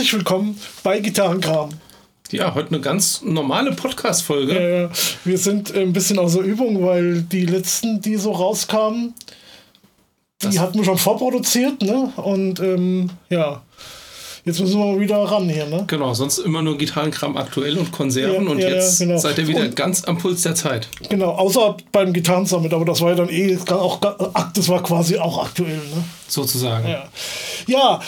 herzlich willkommen bei Gitarrenkram. Ja, heute eine ganz normale Podcast-Folge. Äh, wir sind ein bisschen außer Übung, weil die letzten, die so rauskamen, die das hatten wir schon vorproduziert, ne? Und ähm, ja, jetzt müssen wir mal wieder ran hier, ne? Genau, sonst immer nur Gitarrenkram aktuell und Konserven ja, und ja, jetzt ja, genau. seid ihr wieder und, ganz am Puls der Zeit. Genau, außer beim Gitarrensummit, aber das war ja dann eh auch, das war quasi auch aktuell, ne? Sozusagen. Ja. ja.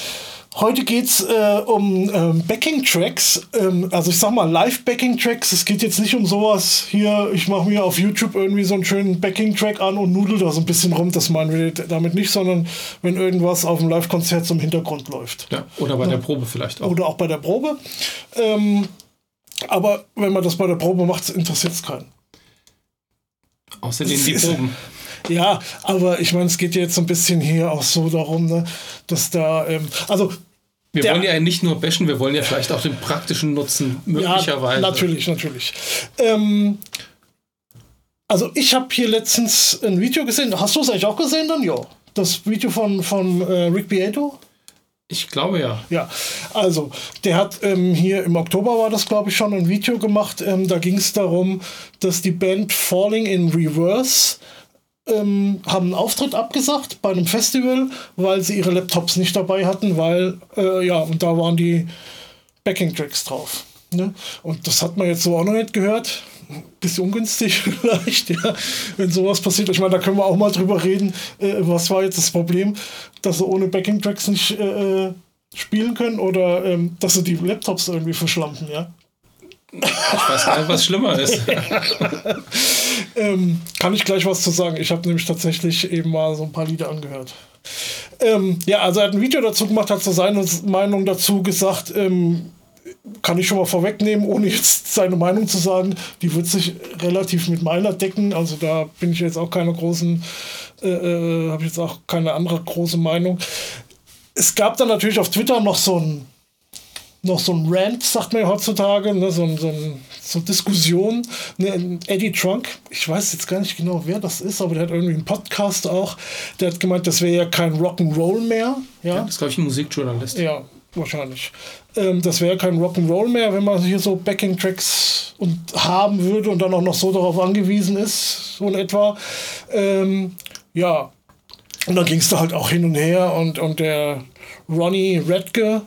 Heute geht es äh, um ähm, Backing-Tracks, ähm, also ich sag mal Live-Backing-Tracks. Es geht jetzt nicht um sowas hier, ich mache mir auf YouTube irgendwie so einen schönen Backing-Track an und nudel da so ein bisschen rum, das meinen wir damit nicht, sondern wenn irgendwas auf dem Live-Konzert zum Hintergrund läuft. Ja, oder bei ja. der Probe vielleicht auch. Oder auch bei der Probe. Ähm, aber wenn man das bei der Probe macht, interessiert es keinen. Außerdem die Proben. Ja, aber ich meine, es geht jetzt so ein bisschen hier auch so darum, ne, dass da, ähm, also wir der, wollen ja nicht nur bashen, wir wollen ja vielleicht auch den praktischen Nutzen möglicherweise. Ja, natürlich, natürlich. Ähm, also ich habe hier letztens ein Video gesehen. Hast du es eigentlich auch gesehen dann? Ja. Das Video von, von äh, Rick Beato? Ich glaube ja. Ja, also der hat ähm, hier im Oktober war das, glaube ich, schon ein Video gemacht. Ähm, da ging es darum, dass die Band Falling in Reverse ähm, haben einen Auftritt abgesagt bei einem Festival, weil sie ihre Laptops nicht dabei hatten, weil, äh, ja, und da waren die Backing-Tracks drauf. Ne? Und das hat man jetzt so auch noch nicht gehört. Bisschen ungünstig vielleicht, ja, wenn sowas passiert. Ich meine, da können wir auch mal drüber reden, äh, was war jetzt das Problem, dass sie ohne Backing-Tracks nicht äh, äh spielen können oder ähm, dass sie die Laptops irgendwie verschlampen, ja. Ich weiß gar nicht, was schlimmer ist. ähm, kann ich gleich was zu sagen. Ich habe nämlich tatsächlich eben mal so ein paar Lieder angehört. Ähm, ja, also er hat ein Video dazu gemacht, hat so seine Meinung dazu gesagt. Ähm, kann ich schon mal vorwegnehmen, ohne jetzt seine Meinung zu sagen. Die wird sich relativ mit meiner decken. Also da bin ich jetzt auch keine großen, äh, äh habe ich jetzt auch keine andere große Meinung. Es gab dann natürlich auf Twitter noch so ein noch so ein Rant, sagt man ja heutzutage, ne, so, so, so Diskussion. Ne, Eddie Trunk, ich weiß jetzt gar nicht genau, wer das ist, aber der hat irgendwie einen Podcast auch. Der hat gemeint, das wäre ja kein Rock'n'Roll mehr. Ja, ja das ist, glaube ich, ein Musikjournalist. Ja, wahrscheinlich. Ähm, das wäre kein Rock'n'Roll mehr, wenn man hier so Backing-Tracks und haben würde und dann auch noch so darauf angewiesen ist, so in etwa. Ähm, ja, und dann ging es da halt auch hin und her und, und der Ronnie Redke,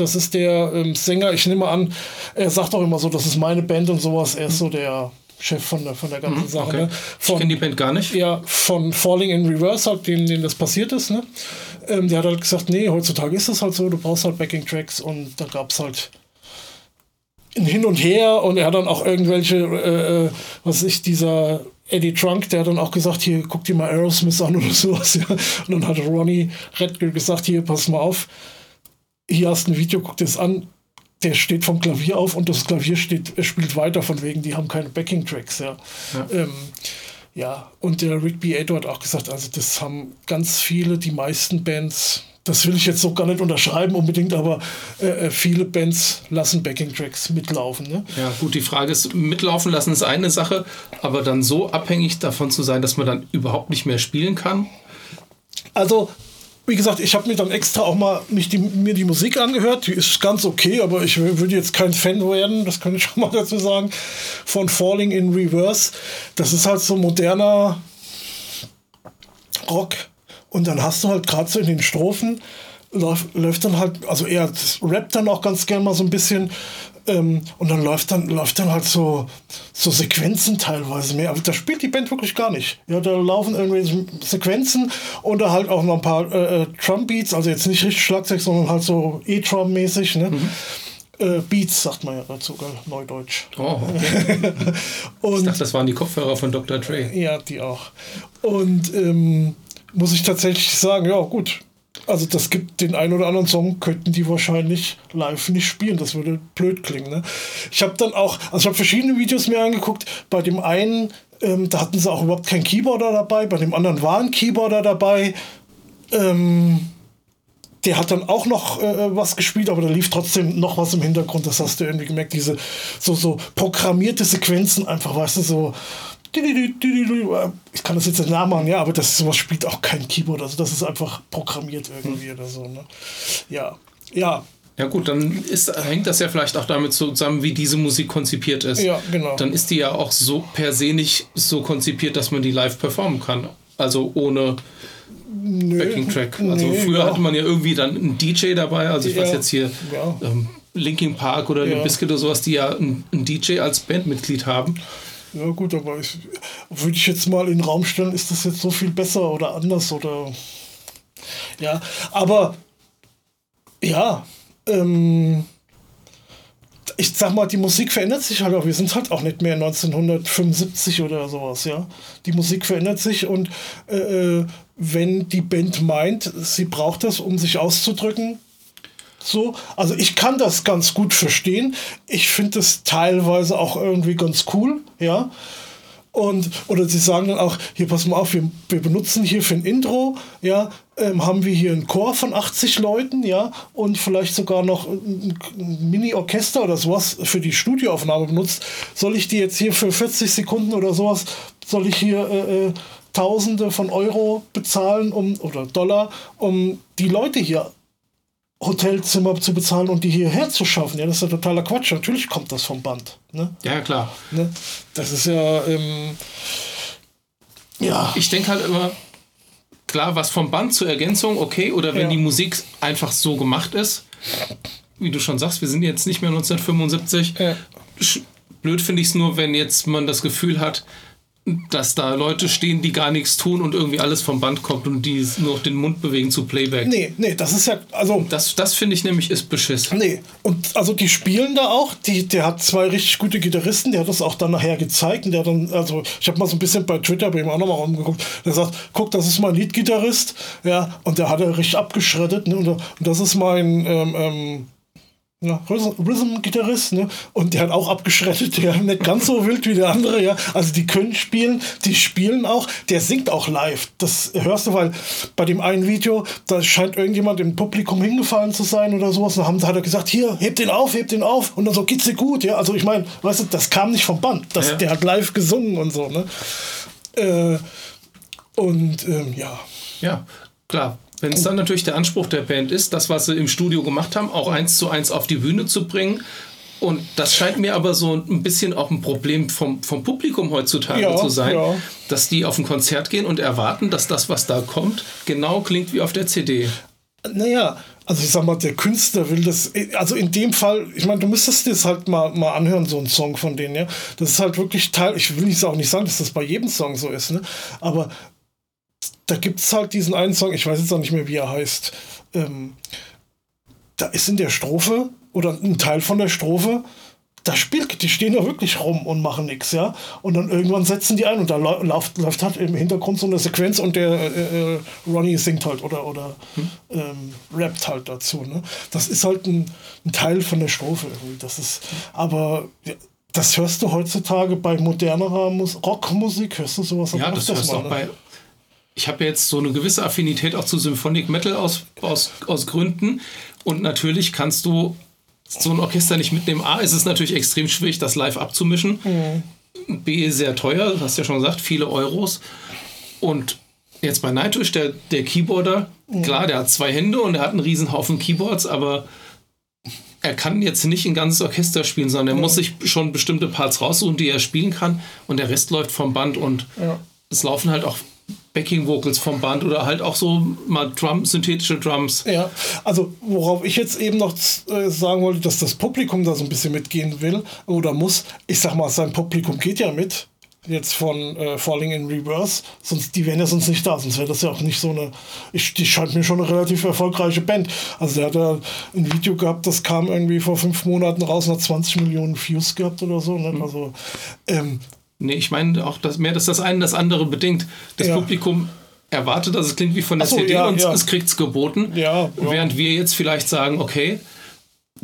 das ist der ähm, Sänger, ich nehme an, er sagt auch immer so, das ist meine Band und sowas. Er ist so der Chef von der, von der ganzen mhm, Sache. Okay. Ne? Von, ich kenne die Band gar nicht. Ja, von Falling in Reverse, halt, denen, denen das passiert ist. Ne? Ähm, der hat halt gesagt, nee, heutzutage ist es halt so, du brauchst halt Backing-Tracks und da gab es halt ein Hin und Her und er hat dann auch irgendwelche, äh, äh was ich, dieser Eddie Trunk, der hat dann auch gesagt, hier, guck dir mal Aerosmith an oder sowas. Ja? Und dann hat Ronnie Redgill gesagt, hier, pass mal auf, hier hast du ein Video, guck dir das an, der steht vom Klavier auf und das Klavier steht, spielt weiter, von wegen, die haben keine Backing-Tracks, ja. Ja. Ähm, ja, und der Rick Beato hat auch gesagt, also das haben ganz viele, die meisten Bands, das will ich jetzt so gar nicht unterschreiben unbedingt, aber äh, äh viele Bands lassen Backing-Tracks mitlaufen. Ne? Ja, gut, die Frage ist, mitlaufen lassen ist eine Sache, aber dann so abhängig davon zu sein, dass man dann überhaupt nicht mehr spielen kann? Also wie gesagt, ich habe mir dann extra auch mal nicht die, mir die Musik angehört. Die ist ganz okay, aber ich würde jetzt kein Fan werden, das kann ich schon mal dazu sagen, von Falling in Reverse. Das ist halt so moderner Rock. Und dann hast du halt gerade so in den Strophen, läuft, läuft dann halt, also er rappt dann auch ganz gern mal so ein bisschen ähm, und dann läuft dann läuft dann halt so, so Sequenzen teilweise mehr. Aber da spielt die Band wirklich gar nicht. Ja, da laufen irgendwelche Sequenzen und da halt auch noch ein paar äh, äh Drum-Beats, also jetzt nicht richtig Schlagzeug, sondern halt so E-Drum-mäßig, ne? Mhm. Äh, Beats sagt man ja dazu, gell? Neudeutsch. Oh, okay. und, ich dachte, das waren die Kopfhörer von Dr. Dre. Ja, die auch. Und ähm, muss ich tatsächlich sagen, ja, gut, also das gibt den einen oder anderen Song, könnten die wahrscheinlich live nicht spielen. Das würde blöd klingen. Ne? Ich habe dann auch, also ich habe verschiedene Videos mir angeguckt. Bei dem einen, ähm, da hatten sie auch überhaupt keinen Keyboarder dabei. Bei dem anderen war ein Keyboarder dabei. Ähm, der hat dann auch noch äh, was gespielt, aber da lief trotzdem noch was im Hintergrund. Das hast du irgendwie gemerkt. Diese so, so programmierte Sequenzen einfach, weißt du, so ich kann das jetzt nicht nachmachen, ja, aber das sowas spielt auch kein Keyboard. Also das ist einfach programmiert irgendwie hm. oder so. Ne? Ja, ja. Ja gut, dann ist, hängt das ja vielleicht auch damit zusammen, wie diese Musik konzipiert ist. Ja, genau. Dann ist die ja auch so per se nicht so konzipiert, dass man die live performen kann. Also ohne Nö, Backing-Track. Also nee, früher ja. hatte man ja irgendwie dann einen DJ dabei. Also ich Ja, weiß jetzt hier ja. ähm, Linkin Park oder Ja. Limp Bizkit oder sowas, die ja einen, einen DJ als Bandmitglied haben. Ja gut, aber ich, würde ich jetzt mal in den Raum stellen, ist das jetzt so viel besser oder anders oder ja, aber ja, ähm, ich sag mal, die Musik verändert sich halt auch. Wir sind halt auch nicht mehr 1975 oder sowas, ja. Die Musik verändert sich und äh, äh, wenn die Band meint, sie braucht das, um sich auszudrücken, so, also ich kann das ganz gut verstehen. Ich finde das teilweise auch irgendwie ganz cool, ja. Und, oder sie sagen dann auch, hier pass mal auf, wir, wir benutzen hier für ein Intro, ja, ähm, haben wir hier einen Chor von 80 Leuten, ja, und vielleicht sogar noch ein, ein Mini-Orchester oder sowas für die Studioaufnahme benutzt. Soll ich die jetzt hier für 40 Sekunden oder sowas, soll ich hier äh, äh, Tausende von Euro bezahlen, um, oder Dollar, um die Leute hier Hotelzimmer zu bezahlen und die hierher zu schaffen. Ja, das ist ja totaler Quatsch. Natürlich kommt das vom Band. Ne? Ja, klar. Ne? Das ist ja, ähm, ja, Ich denke halt immer, klar, was vom Band zur Ergänzung, okay, oder wenn Ja. die Musik einfach so gemacht ist, wie du schon sagst, wir sind jetzt nicht mehr 1975. Ja. Blöd finde ich es nur, wenn jetzt man das Gefühl hat, dass da Leute stehen, die gar nichts tun und irgendwie alles vom Band kommt und die nur den Mund bewegen zu Playback. nee, nee, das ist ja, also, Das, das finde ich nämlich ist Beschiss. nee. Und also die spielen da auch, die, der hat zwei richtig gute Gitarristen, der hat das auch dann nachher gezeigt und der dann, also ich habe mal so ein bisschen bei Twitter bei ihm auch nochmal rumgeguckt, der sagt, guck, das ist mein Leadgitarrist, ja, und der hat er richtig abgeschreddet, ne, und, und das ist mein, ähm, ähm, ja, Rhythm- Rhythm-Gitarrist, ne? Und der hat auch abgeschreddet, der nicht ganz so wild wie der andere, ja. Also die können spielen, die spielen auch, der singt auch live. Das hörst du, weil bei dem einen Video, da scheint irgendjemand im Publikum hingefallen zu sein oder sowas. Haben, hat er gesagt, hier, heb den auf, heb den auf. Und dann so, geht's dir gut, ja. Also ich meine, weißt du, das kam nicht vom Band. Das, Ja. Der hat live gesungen und so, ne? Äh, und ähm, ja. Ja, klar. Wenn es dann natürlich der Anspruch der Band ist, das, was sie im Studio gemacht haben, auch eins zu eins auf die Bühne zu bringen. Und das scheint mir aber so ein bisschen auch ein Problem vom, vom Publikum heutzutage Ja, zu sein, ja. dass die auf ein Konzert gehen und erwarten, dass das, was da kommt, genau klingt wie auf der CD. Naja, also ich sag mal, der Künstler will das, also in dem Fall, ich meine, du müsstest dir das halt mal, mal anhören, so einen Song von denen, ja. Das ist halt wirklich Teil, ich will nicht auch nicht sagen, dass das bei jedem Song so ist, ne? Aber da gibt es halt diesen einen Song, ich weiß jetzt auch nicht mehr, wie er heißt. Ähm, da ist in der Strophe oder ein Teil von der Strophe, da spielt, die stehen da wirklich rum und machen nichts, ja. Und dann irgendwann setzen die ein und da läuft, läuft halt im Hintergrund so eine Sequenz und der äh, äh, Ronnie singt halt oder, oder ähm, rappt halt dazu, ne. Das ist halt ein, ein Teil von der Strophe irgendwie. Das ist, aber ja, das hörst du heutzutage bei modernerer Mus Rockmusik, hörst du sowas Ja, das hörst du auch ne? bei. Ich habe jetzt so eine gewisse Affinität auch zu Symphonic Metal aus, aus, aus Gründen. Und natürlich kannst du so ein Orchester nicht mitnehmen. A, ist es natürlich extrem schwierig, das live abzumischen. B, sehr teuer, du hast ja schon gesagt, viele Euros. Und jetzt bei Nightwish, der, der Keyboarder, klar, der hat zwei Hände und er hat einen riesen Haufen Keyboards, aber er kann jetzt nicht ein ganzes Orchester spielen, sondern er muss sich schon bestimmte Parts raussuchen, die er spielen kann und der Rest läuft vom Band und Ja. es laufen halt auch Backing Vocals vom Band oder halt auch so mal Drum, synthetische Drums. Ja, also worauf ich jetzt eben noch äh, sagen wollte, dass das Publikum da so ein bisschen mitgehen will oder muss. Ich sag mal, sein Publikum geht ja mit. Jetzt von äh, Falling in Reverse, sonst die wären ja sonst nicht da, sonst wäre das ja auch nicht so eine. Ich, die scheint mir schon eine relativ erfolgreiche Band. Also der hat ja ein Video gehabt, das kam irgendwie vor fünf Monaten raus und hat 20 Millionen Views gehabt oder so. Ne? Also ähm, Nee, ich meine auch, dass mehr, dass das eine das andere bedingt. Das Ja. Publikum erwartet, dass es klingt wie von der so, CD ja, und ja. es kriegt es geboten. Ja. Während wir jetzt vielleicht sagen, okay,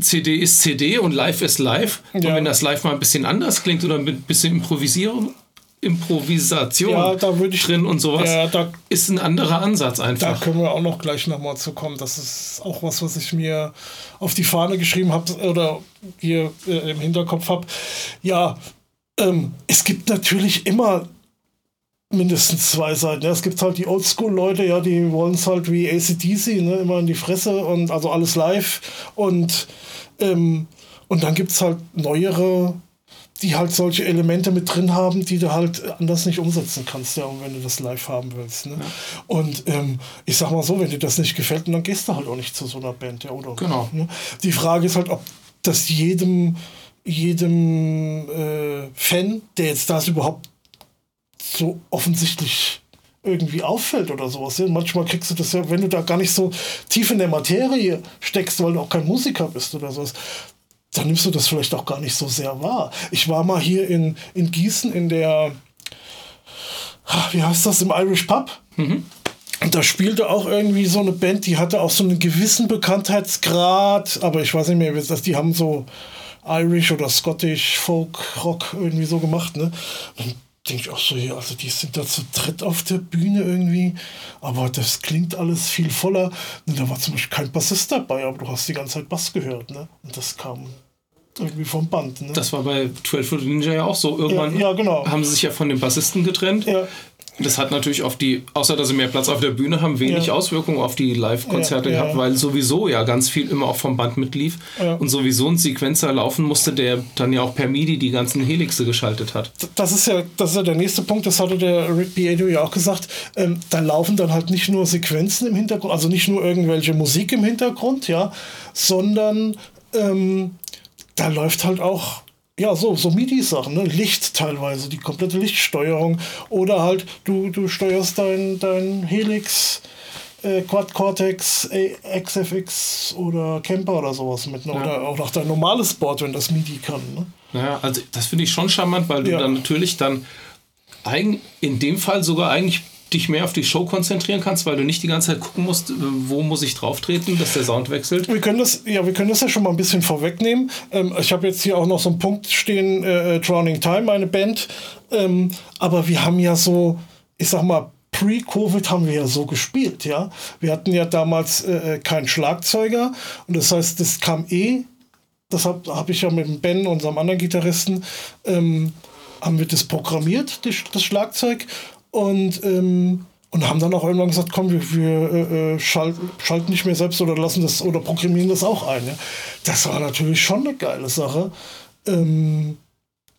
CD ist CD und live ist live. Und wenn das live mal ein bisschen anders klingt oder mit ein bisschen Improvisierung, Improvisation Ja, da würde ich- drin und sowas, ja, da ist ein anderer Ansatz Da einfach. können wir auch noch gleich nochmal zu kommen. Das ist auch was, was ich mir auf die Fahne geschrieben habe oder hier äh, im Hinterkopf habe. Ja, ähm, es gibt natürlich immer mindestens zwei Seiten. Ja, es gibt halt die Oldschool-Leute, ja, die wollen es halt wie ACDC, ne, immer in die Fresse und also alles live. Und, ähm, und dann gibt es halt neuere, die halt solche Elemente mit drin haben, die du halt anders nicht umsetzen kannst, ja, wenn du das live haben willst. Ne? Ja. Und ähm, ich sag mal so, wenn dir das nicht gefällt, dann gehst du halt auch nicht zu so einer Band, ja, oder? Genau. Ne? Die Frage ist halt, ob das jedem, jedem äh, Fan, der jetzt das überhaupt so offensichtlich irgendwie auffällt oder sowas. Manchmal kriegst du das ja, wenn du da gar nicht so tief in der Materie steckst, weil du auch kein Musiker bist oder sowas, dann nimmst du das vielleicht auch gar nicht so sehr wahr. Ich war mal hier in, in Gießen in der, wie heißt das, im Irish Pub. Mhm. Und da spielte auch irgendwie so eine Band, die hatte auch so einen gewissen Bekanntheitsgrad, aber ich weiß nicht mehr, die haben so Irish oder Scottish Folk Rock irgendwie so gemacht, ne? Und denke ich auch so, ja, also die sind da zu dritt auf der Bühne irgendwie, aber das klingt alles viel voller. Da war zum Beispiel kein Bassist dabei, aber du hast die ganze Zeit Bass gehört, ne? Und das kam irgendwie vom Band. Ne? Das war bei 12 Foot Ninja ja auch so. Irgendwann ja, ja, genau. haben sie sich ja von dem Bassisten getrennt. Ja. Das hat natürlich auf die, außer dass sie mehr Platz auf der Bühne haben, wenig ja. Auswirkungen auf die Live-Konzerte ja, ja. gehabt, weil sowieso ja ganz viel immer auch vom Band mitlief und sowieso ein Sequenzer laufen musste, der dann ja auch per MIDI die ganzen Helixe geschaltet hat. Das ist ja, das ist ja der nächste Punkt, das hatte der Rick Beato ja auch gesagt. Ähm, da laufen dann halt nicht nur Sequenzen im Hintergrund, also nicht nur irgendwelche Musik im Hintergrund, ja, sondern ähm, da läuft halt auch ja, so, so MIDI-Sachen, ne? Licht teilweise, die komplette Lichtsteuerung. Oder halt, du, du steuerst dein, dein Helix, äh, Quad Cortex, XFX oder Camper oder sowas mit. Ne? Ja. Oder auch noch dein normales Board, wenn das MIDI kann. Ne? Ja, also das finde ich schon charmant, weil du ja. dann natürlich dann eigen, in dem Fall sogar eigentlich dich mehr auf die Show konzentrieren kannst, weil du nicht die ganze Zeit gucken musst, äh, wo muss ich drauf treten, dass der Sound wechselt. Wir können das, ja, wir können das ja schon mal ein bisschen vorwegnehmen. Ähm, ich habe jetzt hier auch noch so einen Punkt stehen, äh, Drowning Time, eine Band. Ähm, aber wir haben ja so, ich sag mal, Pre-Covid haben wir ja so gespielt, ja. Wir hatten ja damals äh, äh keinen Schlagzeuger und das heißt, das kam eh, das habe hab ich ja mit Ben, unserem anderen Gitarristen, ähm, haben wir das programmiert, das Schlagzeug und, ähm, und haben dann auch irgendwann gesagt, komm, wir, wir äh, äh schalten, schalten nicht mehr selbst oder lassen das oder programmieren das auch ein. Ja? Das war natürlich schon eine geile Sache. Ähm,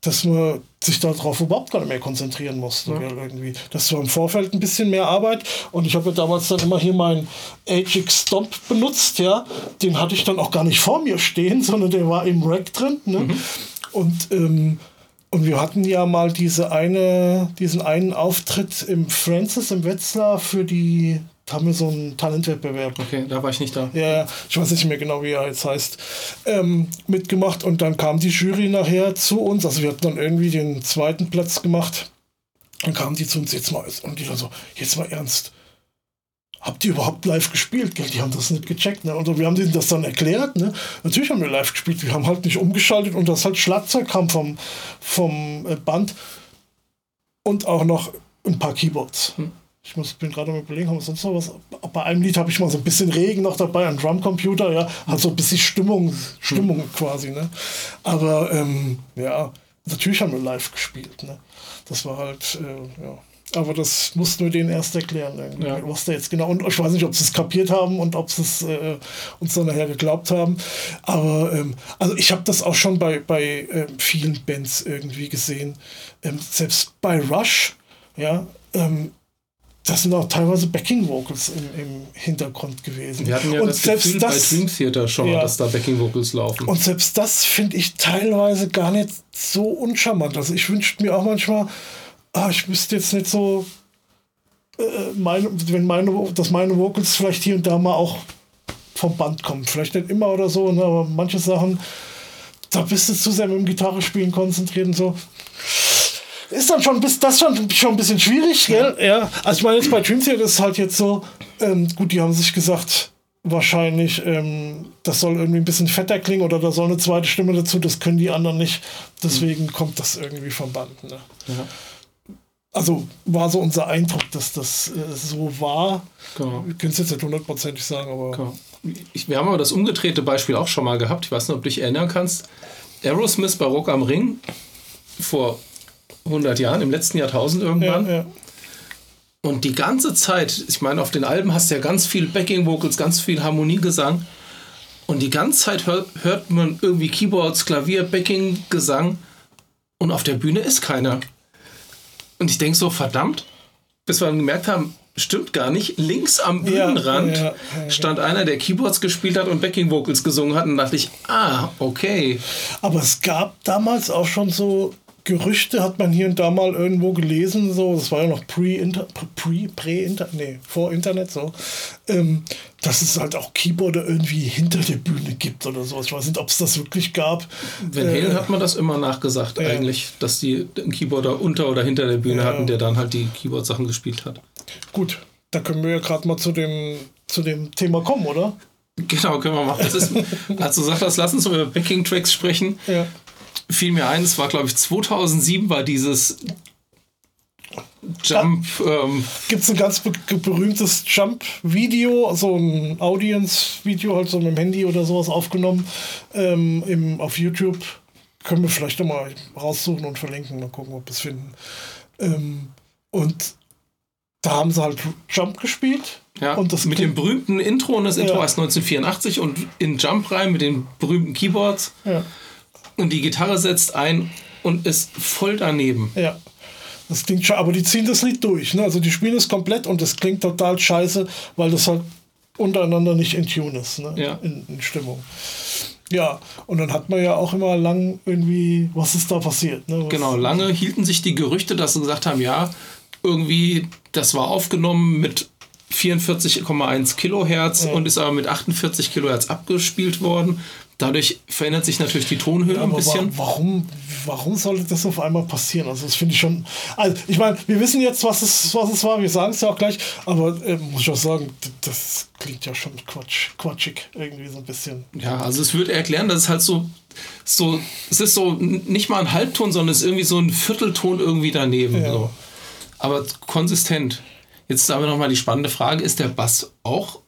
dass man sich darauf überhaupt gar nicht mehr konzentrieren musste. Ja. Irgendwie. Das war im Vorfeld ein bisschen mehr Arbeit und ich habe ja damals dann immer hier meinen Ajax Stomp benutzt, ja. Den hatte ich dann auch gar nicht vor mir stehen, sondern der war im Rack drin. Ne? Mhm. Und ähm, und wir hatten ja mal diese eine, diesen einen Auftritt im Francis im Wetzlar für die, da haben wir so einen Talentwettbewerb. Okay, da war ich nicht da. Ja, ich weiß nicht mehr genau, wie er jetzt heißt, ähm, mitgemacht. Und dann kam die Jury nachher zu uns. Also wir hatten dann irgendwie den zweiten Platz gemacht. Dann kamen die zu uns jetzt mal und die dann so, jetzt mal ernst habt ihr überhaupt live gespielt? Gell? Die haben das nicht gecheckt. Ne? Und wir haben denen das dann erklärt. Ne? Natürlich haben wir live gespielt. Wir haben halt nicht umgeschaltet und das halt Schlagzeug kam vom, vom äh, Band und auch noch ein paar Keyboards. Hm. Ich muss, bin gerade mal überlegen, haben wir sonst noch was? Bei einem Lied habe ich mal so ein bisschen Regen noch dabei, ein Drumcomputer, ja, hat so ein bisschen Stimmung, Stimmung hm. quasi, ne? Aber ähm, ja, natürlich haben wir live gespielt, ne? Das war halt, äh, ja. Aber das mussten wir denen erst erklären, ja. was da jetzt genau. Und ich weiß nicht, ob sie es kapiert haben und ob sie es äh, uns dann nachher geglaubt haben. Aber ähm, also ich habe das auch schon bei, bei äh, vielen Bands irgendwie gesehen. Ähm, selbst bei Rush, ja, ähm, das sind auch teilweise Backing Vocals im, im Hintergrund gewesen. Wir hatten ja und das selbst Gefühl das, bei Dream Theater schon, ja, dass da Backing Vocals laufen. Und selbst das finde ich teilweise gar nicht so uncharmant. Also ich wünschte mir auch manchmal, ah, ich wüsste jetzt nicht so, äh, meine, wenn meine, dass meine Vocals vielleicht hier und da mal auch vom Band kommen. Vielleicht nicht immer oder so, ne, aber manche Sachen, da bist du zu sehr mit dem Gitarrespielen konzentriert und so. Ist dann schon, bis, das schon, schon ein bisschen schwierig, gell? Ja. Also ich meine, jetzt bei Dream Theater ist es halt jetzt so, ähm, gut, die haben sich gesagt, wahrscheinlich, ähm, das soll irgendwie ein bisschen fetter klingen oder da soll eine zweite Stimme dazu, das können die anderen nicht. Deswegen mhm. kommt das irgendwie vom Band. Ne? Ja also war so unser Eindruck, dass das äh, so war. Genau. Wir können es jetzt nicht hundertprozentig sagen, aber. Genau. Ich, wir haben aber das umgedrehte Beispiel auch schon mal gehabt. Ich weiß nicht, ob du dich erinnern kannst. Aerosmith bei Rock am Ring vor 100 Jahren, im letzten Jahrtausend irgendwann. Ja, ja. Und die ganze Zeit, ich meine, auf den Alben hast du ja ganz viel Backing Vocals, ganz viel Harmoniegesang. Und die ganze Zeit hört, hört man irgendwie Keyboards, Klavier, Backing, Gesang. Und auf der Bühne ist keiner. Und ich denke so, verdammt, bis wir dann gemerkt haben, stimmt gar nicht. Links am Bühnenrand ja, ja, ja. stand einer, der Keyboards gespielt hat und Backing Vocals gesungen hat. Und dachte ich, ah, okay. Aber es gab damals auch schon so Gerüchte, hat man hier und da mal irgendwo gelesen, so, das war ja noch pre-Inter, pre, pre-Inter, nee, vor Internet, so, ähm, dass es halt auch Keyboarder irgendwie hinter der Bühne gibt oder so. Ich weiß nicht, ob es das wirklich gab. Van Halen hat man das immer nachgesagt, ja. eigentlich, dass die einen Keyboarder unter oder hinter der Bühne Ja. hatten, der dann halt die Keyboard-Sachen gespielt hat. Gut, da können wir ja gerade mal zu dem, zu dem Thema kommen, oder? Genau, können wir machen. Das ist, als du gesagt hast, lass uns über Backing-Tracks sprechen, Ja. Fiel mir ein, es war, glaube ich, 2007 war dieses Jump, ähm, Gibt es ein ganz be berühmtes Jump-Video, so ein Audience-Video, halt so mit dem Handy oder sowas aufgenommen, ähm, im, auf YouTube. Können wir vielleicht nochmal raussuchen und verlinken, mal gucken, ob wir es finden. Ähm, und da haben sie halt Jump gespielt. ja, und das mit dem berühmten Intro, und das Intro Ja. heißt 1984 und in Jump rein mit den berühmten Keyboards Ja, und die Gitarre setzt ein und ist voll daneben. ja. Das klingt sche- aber die ziehen das Lied durch. Ne? Also die spielen es komplett und das klingt total scheiße, weil das halt untereinander nicht in Tune ist, ne? Ja. in, in Stimmung. Ja, und dann hat man ja auch immer lang irgendwie, was ist da passiert? Ne? Genau, lange hielten sich die Gerüchte, dass sie gesagt haben, ja, irgendwie, das war aufgenommen mit 44,1 Kilohertz und ist aber mit 48 Kilohertz abgespielt worden. Dadurch verändert sich natürlich die Tonhöhe ein Aber wa bisschen. warum, warum sollte das auf einmal passieren? Also das finde ich schon. Also ich meine, wir wissen jetzt, was es, was es war, wir sagen es ja auch gleich, aber äh, muss ich auch sagen, das klingt ja schon Quatsch, quatschig, irgendwie so ein bisschen. Ja, also es würde erklären, dass es halt so, so, es ist so nicht mal ein Halbton, sondern es ist irgendwie so ein Viertelton irgendwie daneben. Ja. So. Aber konsistent. Jetzt ist aber nochmal die spannende Frage, ist der Bass auch,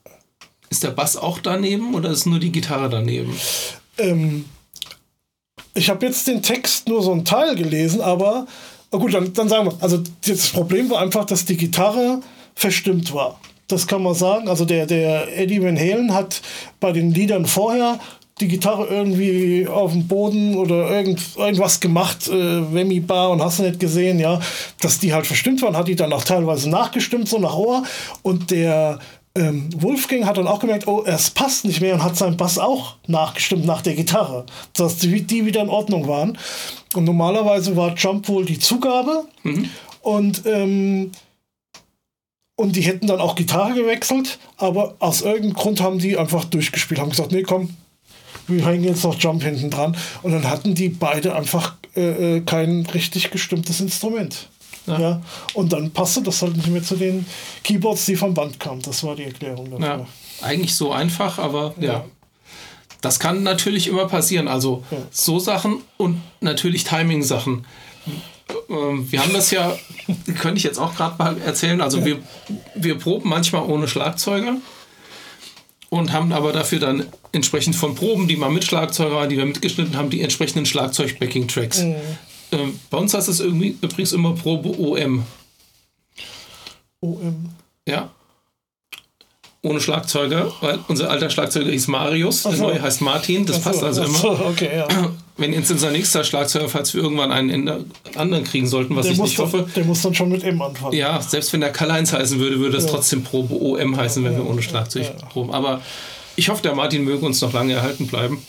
ist der Bass auch daneben oder ist nur die Gitarre daneben? Ähm, ich habe jetzt den Text nur so einen Teil gelesen, aber gut, dann, dann sagen wir, also das Problem war einfach, dass die Gitarre verstimmt war. Das kann man sagen. Also der, der Eddie Van Halen hat bei den Liedern vorher die Gitarre irgendwie auf dem Boden oder irgend, irgendwas gemacht, äh, Wemmy Bar und hast du nicht gesehen, ja, dass die halt verstimmt waren, hat die dann auch teilweise nachgestimmt, so nach Ohr. Und der ähm, Wolfgang hat dann auch gemerkt, oh, es passt nicht mehr und hat seinen Bass auch nachgestimmt nach der Gitarre, dass die, die wieder in Ordnung waren. Und normalerweise war Jump wohl die Zugabe und ähm, und die hätten dann auch Gitarre gewechselt, aber aus irgendeinem Grund haben die einfach durchgespielt, haben gesagt, nee, komm, wir hängen jetzt noch Jump hinten dran. Und dann hatten die beide einfach äh, äh, kein richtig gestimmtes Instrument. Ja. Ja. Und dann passte das halt nicht mehr zu den Keyboards, die vom Band kamen. Das war die Erklärung dafür. Ja, eigentlich so einfach, aber ja. Ja. Das kann natürlich immer passieren. Also Ja. so Sachen und natürlich Timing-Sachen. Ähm, Wir haben das ja, könnte ich jetzt auch gerade mal erzählen. Also wir, wir proben manchmal ohne Schlagzeuger und haben aber dafür dann entsprechend von Proben, die mal mit Schlagzeuger waren, die wir mitgeschnitten haben, die entsprechenden Schlagzeug-Backing-Tracks. Ähm, bei uns heißt es irgendwie übrigens immer Probe OM. OM. Ja. Ohne Schlagzeuger, weil unser alter Schlagzeuger hieß Marius, der so. neue heißt Martin, das so, passt also immer. so, okay, ja. Wenn jetzt unser nächster Schlagzeuger, falls wir irgendwann einen anderen kriegen sollten, was Der ich nicht dann, hoffe, der muss dann schon mit M anfangen. ja, selbst wenn der Karl-Heinz heißen würde, würde es trotzdem Probe OM heißen, wenn wir ohne Schlagzeug proben. Aber ich hoffe, der Martin möge uns noch lange erhalten bleiben.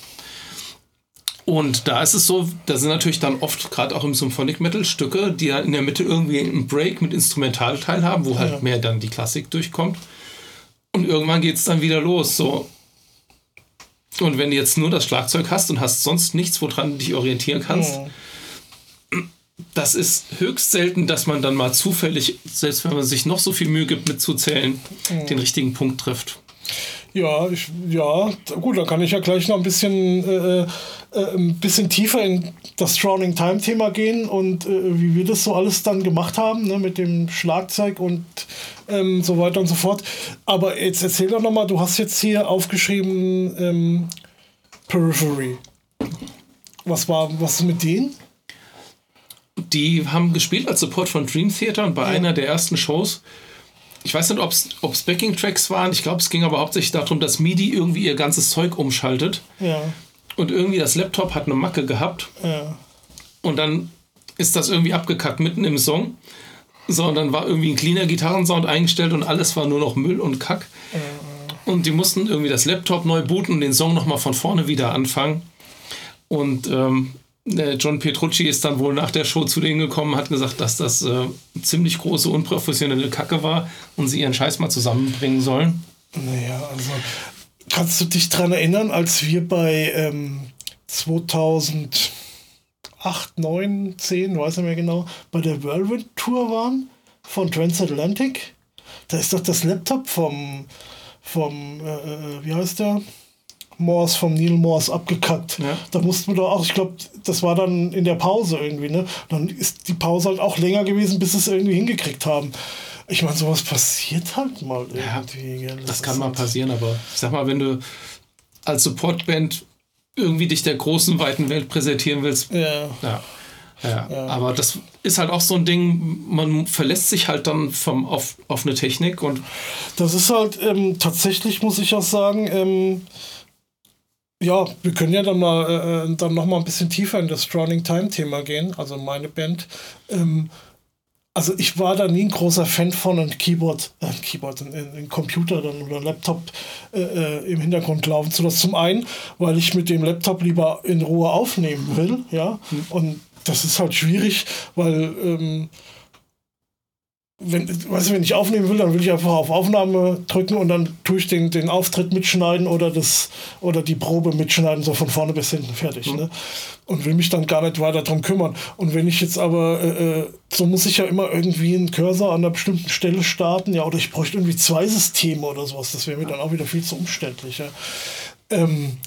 Und da ist es so, da sind natürlich dann oft, gerade auch im Symphonic Metal, Stücke, die dann in der Mitte irgendwie einen Break mit Instrumentalteil haben, wo halt Ja. mehr dann die Klassik durchkommt. Und irgendwann geht es dann wieder los. So. Und wenn du jetzt nur das Schlagzeug hast und hast sonst nichts, woran du dich orientieren kannst, das ist höchst selten, dass man dann mal zufällig, selbst wenn man sich noch so viel Mühe gibt mitzuzählen, den richtigen Punkt trifft. Ja, ich, ja, gut, dann kann ich ja gleich noch ein bisschen, äh, äh, ein bisschen tiefer in das Drowning Time Thema gehen und äh, wie wir das so alles dann gemacht haben, ne, mit dem Schlagzeug und ähm, so weiter und so fort. Aber jetzt erzähl doch nochmal, du hast jetzt hier aufgeschrieben ähm, Periphery. Was war, was ist mit denen? Die haben gespielt als Support von Dream Theater und bei einer der ersten Shows ich weiß nicht, ob es Backing-Tracks waren. Ich glaube, es ging aber hauptsächlich darum, dass MIDI irgendwie ihr ganzes Zeug umschaltet. Ja. Und irgendwie das Laptop hat eine Macke gehabt. Ja. Und dann ist das irgendwie abgekackt mitten im Song. So, und dann war irgendwie ein cleaner Gitarrensound eingestellt und alles war nur noch Müll und Kack. Und die mussten irgendwie das Laptop neu booten und den Song nochmal von vorne wieder anfangen. Und ähm, John Petrucci ist dann wohl nach der Show zu denen gekommen, hat gesagt, dass das äh, ziemlich große, unprofessionelle Kacke war und sie ihren Scheiß mal zusammenbringen sollen. Naja, also kannst du dich daran erinnern, als wir bei ähm, 2008, 9, 10, weiß nicht mehr genau, bei der Whirlwind Tour waren von Transatlantic? Da ist doch das Laptop vom, vom äh, äh wie heißt der? Morse vom Neil Morse abgekackt. Ja. Da mussten wir doch auch, ich glaube, das war dann in der Pause irgendwie, ne? Dann ist die Pause halt auch länger gewesen, bis sie es irgendwie hingekriegt haben. Ich meine, sowas passiert halt mal irgendwie. Ja, das, kann mal halt passieren, aber ich sag mal, wenn du als Supportband irgendwie dich der großen, weiten Welt präsentieren willst, ja. ja. Ja, ja, aber das ist halt auch so ein Ding, man verlässt sich halt dann vom, auf, auf eine Technik und. Das ist halt ähm, tatsächlich, muss ich auch sagen, ähm, ja, wir können ja dann mal äh, äh dann noch mal ein bisschen tiefer in das Drowning Time Thema gehen, also meine Band. Ähm, also ich war da nie ein großer Fan von einem Keyboard, äh, Keyboard, ein, Computer dann oder Laptop äh, äh, im Hintergrund laufen zu lassen. Zum einen, weil ich mit dem Laptop lieber in Ruhe aufnehmen will, ja, mhm. und das ist halt schwierig, weil ähm, wenn, weißt du, wenn ich aufnehmen will, dann will ich einfach auf Aufnahme drücken und dann tue ich den, den Auftritt mitschneiden oder, das, oder die Probe mitschneiden, so von vorne bis hinten fertig. Mhm. Ne? Und will mich dann gar nicht weiter darum kümmern. Und wenn ich jetzt aber, äh, äh, so muss ich ja immer irgendwie einen Cursor an einer bestimmten Stelle starten, ja, oder ich bräuchte irgendwie zwei Systeme oder sowas. Das wäre mir dann auch wieder viel zu umständlich. Ja? Ähm,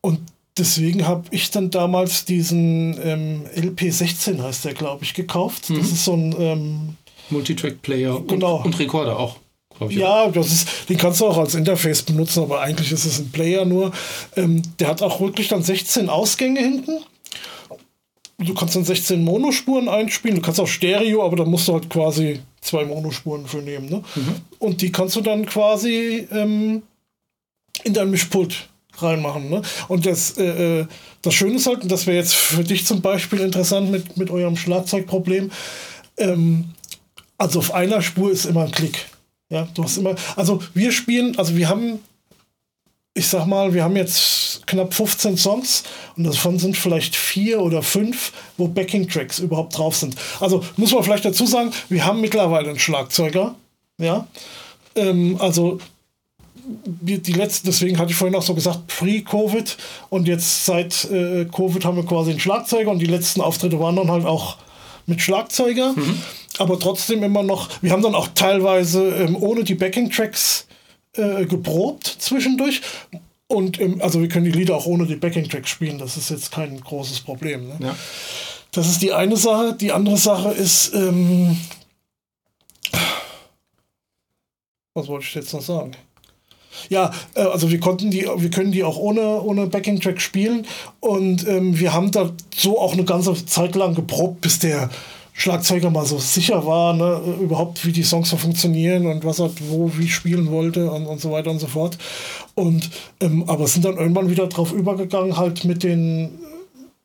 und deswegen habe ich dann damals diesen ähm, LP16, heißt der, glaube ich, gekauft. Mhm. Das ist so ein. Ähm, Multitrack-Player genau. und, und Rekorder auch. Ich, ja, das ist, den kannst du auch als Interface benutzen, aber eigentlich ist es ein Player nur. Ähm, der hat auch wirklich dann 16 Ausgänge hinten. Du kannst dann 16 Monospuren einspielen. Du kannst auch Stereo, aber da musst du halt quasi zwei Monospuren für nehmen. Ne? Mhm. Und die kannst du dann quasi ähm, in dein Mischpult reinmachen. Ne? Und das, äh, äh das Schöne ist halt, und das wäre jetzt für dich zum Beispiel interessant mit, mit eurem Schlagzeugproblem, ähm, also auf einer Spur ist immer ein Klick. Ja, du hast immer, also wir spielen, also wir haben, ich sag mal, wir haben jetzt knapp 15 Songs und davon sind vielleicht vier oder fünf, wo Backing-Tracks überhaupt drauf sind. Also muss man vielleicht dazu sagen, wir haben mittlerweile einen Schlagzeuger, ja, ähm, also die letzten, deswegen hatte ich vorhin auch so gesagt, pre-Covid und jetzt seit äh, Covid haben wir quasi einen Schlagzeuger und die letzten Auftritte waren dann halt auch mit Schlagzeuger. Mhm aber trotzdem immer noch, wir haben dann auch teilweise ähm, ohne die Backing-Tracks äh, geprobt zwischendurch. Und ähm, also wir können die Lieder auch ohne die Backing-Tracks spielen, das ist jetzt kein großes Problem. Ne? Ja. Das ist die eine Sache. Die andere Sache ist, ähm, was wollte ich jetzt noch sagen? Ja, äh, also wir konnten die, wir können die auch ohne, ohne Backing-Track spielen und ähm, wir haben da so auch eine ganze Zeit lang geprobt, bis der Schlagzeuger mal so sicher war, ne, überhaupt wie die Songs so funktionieren und was er wo wie spielen wollte und, und so weiter und so fort. Und ähm, aber sind dann irgendwann wieder drauf übergegangen, halt mit den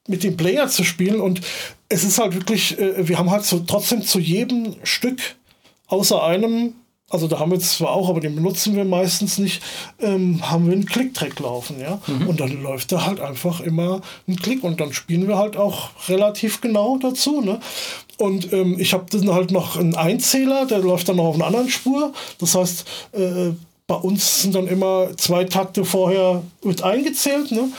mit dem Player zu spielen und es ist halt wirklich, äh, wir haben halt so trotzdem zu jedem Stück außer einem also da haben wir zwar auch, aber den benutzen wir meistens nicht, ähm, haben wir einen Klicktrack laufen, ja. Mhm. Und dann läuft da halt einfach immer ein Klick und dann spielen wir halt auch relativ genau dazu, ne? Und ähm, ich habe dann halt noch einen Einzähler, der läuft dann noch auf einer anderen Spur. Das heißt, äh, bei uns sind dann immer zwei Takte vorher mit eingezählt, ne?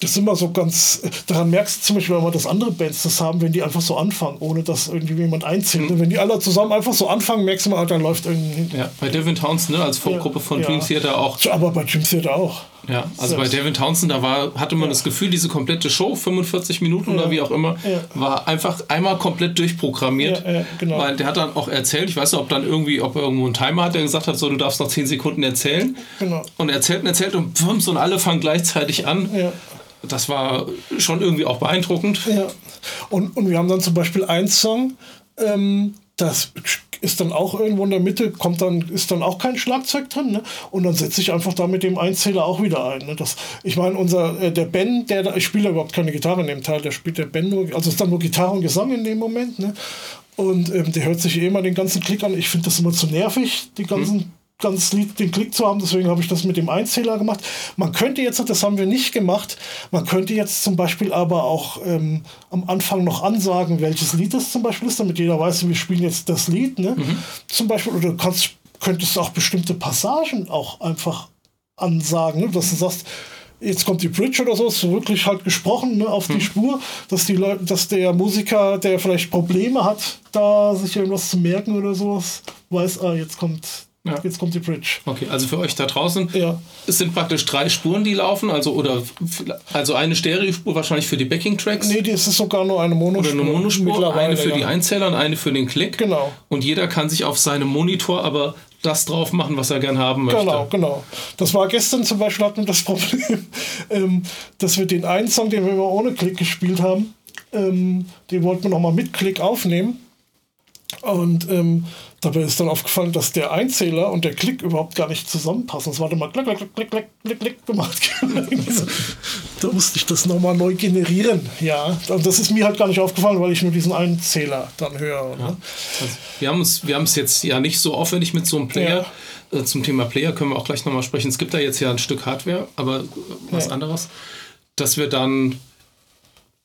das ist immer so ganz, daran merkst du zum Beispiel, wenn man das andere Bands das haben, wenn die einfach so anfangen, ohne dass irgendwie jemand einzählt. Mhm. Wenn die alle zusammen einfach so anfangen, merkst du mal, dann läuft irgendwie. Ja, bei Devin Townsend, ne, als Vorgruppe von ja. Dream Theater auch. Aber bei Dream Theater auch. Ja, also Selbst. bei Devin Townsend, da war, hatte man ja. das Gefühl, diese komplette Show, 45 Minuten ja. oder wie auch immer, war einfach einmal komplett durchprogrammiert. genau. Weil der hat dann auch erzählt, ich weiß nicht, ob dann irgendwie, ob er irgendwo einen Timer hat, der gesagt hat, so, du darfst noch 10 Sekunden erzählen. Genau. Und erzählt und erzählt und pfums, und alle fangen gleichzeitig an. Ja das war schon irgendwie auch beeindruckend. Ja. Und, und wir haben dann zum Beispiel einen Song, ähm, das ist dann auch irgendwo in der Mitte, kommt dann, ist dann auch kein Schlagzeug drin, ne? Und dann setze ich einfach da mit dem Einzähler auch wieder ein. Ne? Das, ich meine, unser, äh, der Ben, der ich spiele überhaupt keine Gitarre in dem Teil, der spielt der Ben nur, also ist dann nur Gitarre und Gesang in dem Moment, ne? Und ähm, der hört sich eh immer den ganzen Klick an. Ich finde das immer zu nervig, die ganzen hm ganz Lied den Klick zu haben. Deswegen habe ich das mit dem Einzähler gemacht. Man könnte jetzt, das haben wir nicht gemacht, man könnte jetzt zum Beispiel aber auch ähm, am Anfang noch ansagen, welches Lied das zum Beispiel ist, damit jeder weiß, wir spielen jetzt das Lied. Ne? Mhm. Zum Beispiel, oder du kannst, könntest auch bestimmte Passagen auch einfach ansagen, ne? dass du sagst, jetzt kommt die Bridge oder so, ist wirklich halt gesprochen ne, auf die hm. Spur, dass die Leute, dass der Musiker, der vielleicht Probleme hat, da sich irgendwas zu merken oder sowas, weiß, ah, jetzt kommt ja. Jetzt kommt die Bridge. Okay, also für euch da draußen, ja. es sind praktisch drei Spuren, die laufen, also oder also eine Stereospur wahrscheinlich für die Backing-Tracks. Nee, das ist sogar nur eine Monospur. Oder eine Monospur, eine für ja. die Einzähler und eine für den Klick. Genau. Und jeder kann sich auf seinem Monitor aber das drauf machen, was er gern haben möchte. Genau, genau. Das war gestern zum Beispiel hatten wir das Problem, ähm, dass wir den einen Song, den wir immer ohne Klick gespielt haben, ähm, den wollten wir nochmal mit Klick aufnehmen. Und ähm, Dabei ist dann aufgefallen, dass der Einzähler und der Klick überhaupt gar nicht zusammenpassen. Es war dann mal klick, klick, klick, klick, klick, klick gemacht. da musste ich das nochmal neu generieren. Ja, und das ist mir halt gar nicht aufgefallen, weil ich nur diesen Einzähler dann höre. Ja. Also wir haben es wir jetzt ja nicht so aufwendig mit so einem Player. Ja. Äh, zum Thema Player können wir auch gleich nochmal sprechen. Es gibt da jetzt ja ein Stück Hardware, aber was ja. anderes. Dass wir dann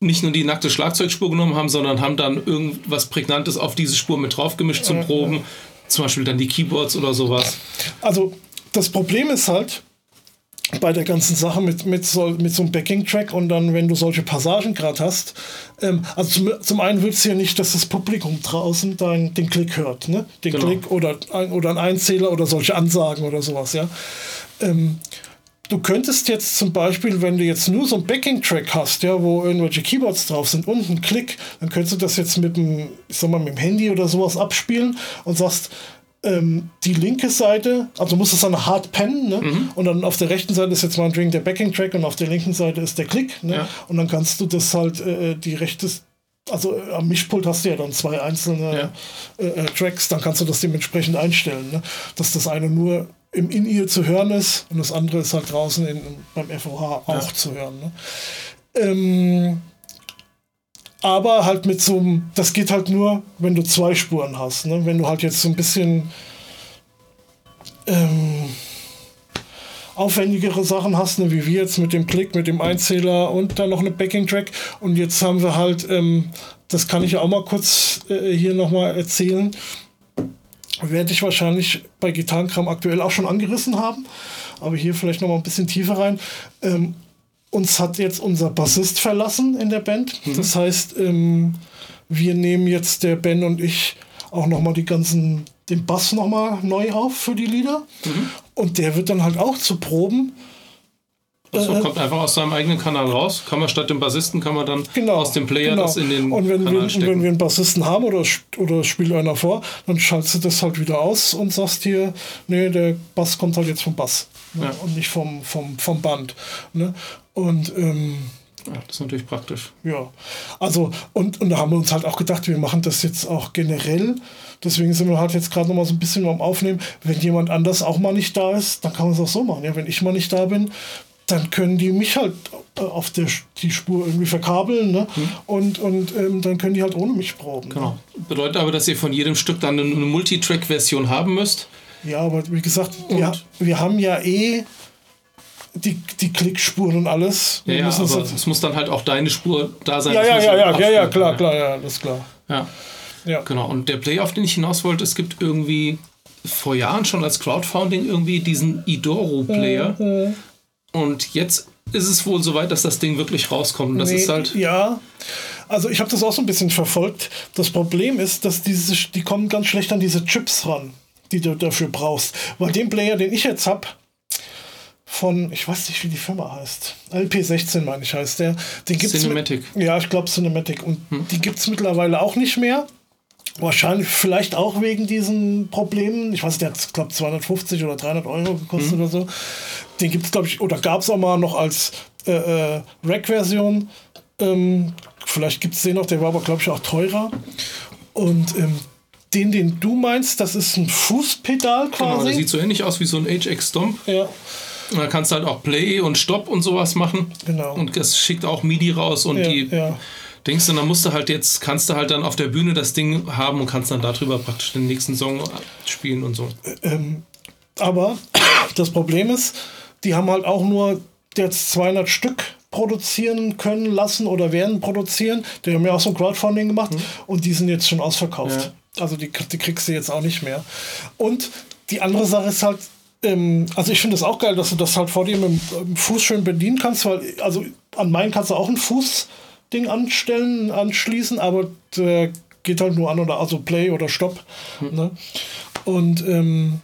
nicht nur die nackte Schlagzeugspur genommen haben, sondern haben dann irgendwas Prägnantes auf diese Spur mit drauf gemischt zum Proben. Zum Beispiel dann die Keyboards oder sowas. Also das Problem ist halt bei der ganzen Sache mit, mit, so, mit so einem Backing-Track und dann, wenn du solche Passagen gerade hast, ähm, also zum, zum einen willst du ja nicht, dass das Publikum draußen dein, den Klick hört, ne? Den genau. Klick oder, oder ein Einzähler oder solche Ansagen oder sowas, ja. Ähm, du könntest jetzt zum Beispiel, wenn du jetzt nur so ein Backing-Track hast, ja, wo irgendwelche Keyboards drauf sind und ein Klick, dann könntest du das jetzt mit dem, ich sag mal, mit dem Handy oder sowas abspielen und sagst, ähm, die linke Seite, also muss es dann hart pennen, ne? Mhm. und dann auf der rechten Seite ist jetzt mal ein der Backing-Track und auf der linken Seite ist der Klick, ne? Ja. und dann kannst du das halt, äh, die rechte also äh, am Mischpult hast du ja dann zwei einzelne ja. äh, äh Tracks, dann kannst du das dementsprechend einstellen, ne? dass das eine nur im In-Ear zu hören ist und das andere ist halt draußen in, beim FOH auch ja. zu hören. Ne? Ähm, aber halt mit so einem, das geht halt nur, wenn du zwei Spuren hast. Ne? Wenn du halt jetzt so ein bisschen ähm, aufwendigere Sachen hast, ne? wie wir jetzt mit dem Klick, mit dem Einzähler und dann noch eine Backing-Track. Und jetzt haben wir halt, ähm, das kann ich auch mal kurz äh, hier nochmal erzählen werde ich wahrscheinlich bei Gitarrenkram aktuell auch schon angerissen haben, aber hier vielleicht noch mal ein bisschen tiefer rein. Ähm, uns hat jetzt unser Bassist verlassen in der Band. Mhm. Das heißt, ähm, wir nehmen jetzt der Ben und ich auch noch mal die ganzen den Bass noch mal neu auf für die Lieder mhm. und der wird dann halt auch zu Proben Achso, äh, kommt einfach aus seinem eigenen Kanal raus. Kann man statt dem Bassisten, kann man dann genau, aus dem Player genau. das in den und wenn Kanal wir, stecken. wenn wir einen Bassisten haben oder, oder spielt einer vor, dann schaltest du das halt wieder aus und sagst hier, nee, der Bass kommt halt jetzt vom Bass ne? ja. und nicht vom, vom, vom Band. Ne? Und ähm, ja, das ist natürlich praktisch. Ja, also und, und da haben wir uns halt auch gedacht, wir machen das jetzt auch generell. Deswegen sind wir halt jetzt gerade noch mal so ein bisschen am Aufnehmen. Wenn jemand anders auch mal nicht da ist, dann kann man es auch so machen. Ja, wenn ich mal nicht da bin, dann können die mich halt äh, auf der, die Spur irgendwie verkabeln ne? Mhm. und, und ähm, dann können die halt ohne mich proben. Ne? Genau. Bedeutet aber, dass ihr von jedem Stück dann eine, eine Multitrack-Version haben müsst? Ja, aber wie gesagt, wir, wir haben ja eh die, die Klickspuren und alles. Ja, ja aber halt es muss dann halt auch deine Spur da sein. Ja, ja, ja, ja, ja, ja, klar, klar, ja, das ist klar. Ja. ja. Genau. Und der Play, auf den ich hinaus wollte, es gibt irgendwie vor Jahren schon als Crowdfunding irgendwie diesen Idoro-Player. Und jetzt ist es wohl soweit, dass das Ding wirklich rauskommt. das nee, ist halt. Ja. Also ich habe das auch so ein bisschen verfolgt. Das Problem ist, dass diese, die kommen ganz schlecht an diese Chips ran, die du dafür brauchst. Weil den Player, den ich jetzt habe, von, ich weiß nicht, wie die Firma heißt. LP16 meine ich heißt der. Den gibt's Cinematic. Mit, ja, ich glaube Cinematic. Und hm. die gibt es mittlerweile auch nicht mehr. Wahrscheinlich vielleicht auch wegen diesen Problemen. Ich weiß, der hat, glaube 250 oder 300 Euro gekostet mhm. oder so. Den gibt es, glaube ich, oder gab es auch mal noch als äh, äh, Rack-Version. Ähm, vielleicht gibt es den noch, der war aber, glaube ich, auch teurer. Und ähm, den, den du meinst, das ist ein Fußpedal quasi. Genau, der sieht so ähnlich aus wie so ein HX Stomp. ja, Und da kannst du halt auch Play und Stopp und sowas machen. Genau. Und das schickt auch MIDI raus und ja, die ja. Dings. Und dann musst du halt jetzt, kannst du halt dann auf der Bühne das Ding haben und kannst dann darüber praktisch den nächsten Song spielen und so. Aber das Problem ist, die haben halt auch nur jetzt 200 Stück produzieren können lassen oder werden produzieren. Die haben ja auch so ein Crowdfunding gemacht und die sind jetzt schon ausverkauft. Also die, die kriegst du jetzt auch nicht mehr. Und die andere Sache ist halt, ähm, also ich finde es auch geil, dass du das halt vor dir mit dem Fuß schön bedienen kannst, weil also an meinen kannst du auch ein Fußding anstellen, anschließen, aber der geht halt nur an oder also Play oder Stopp. Ne? Und ähm,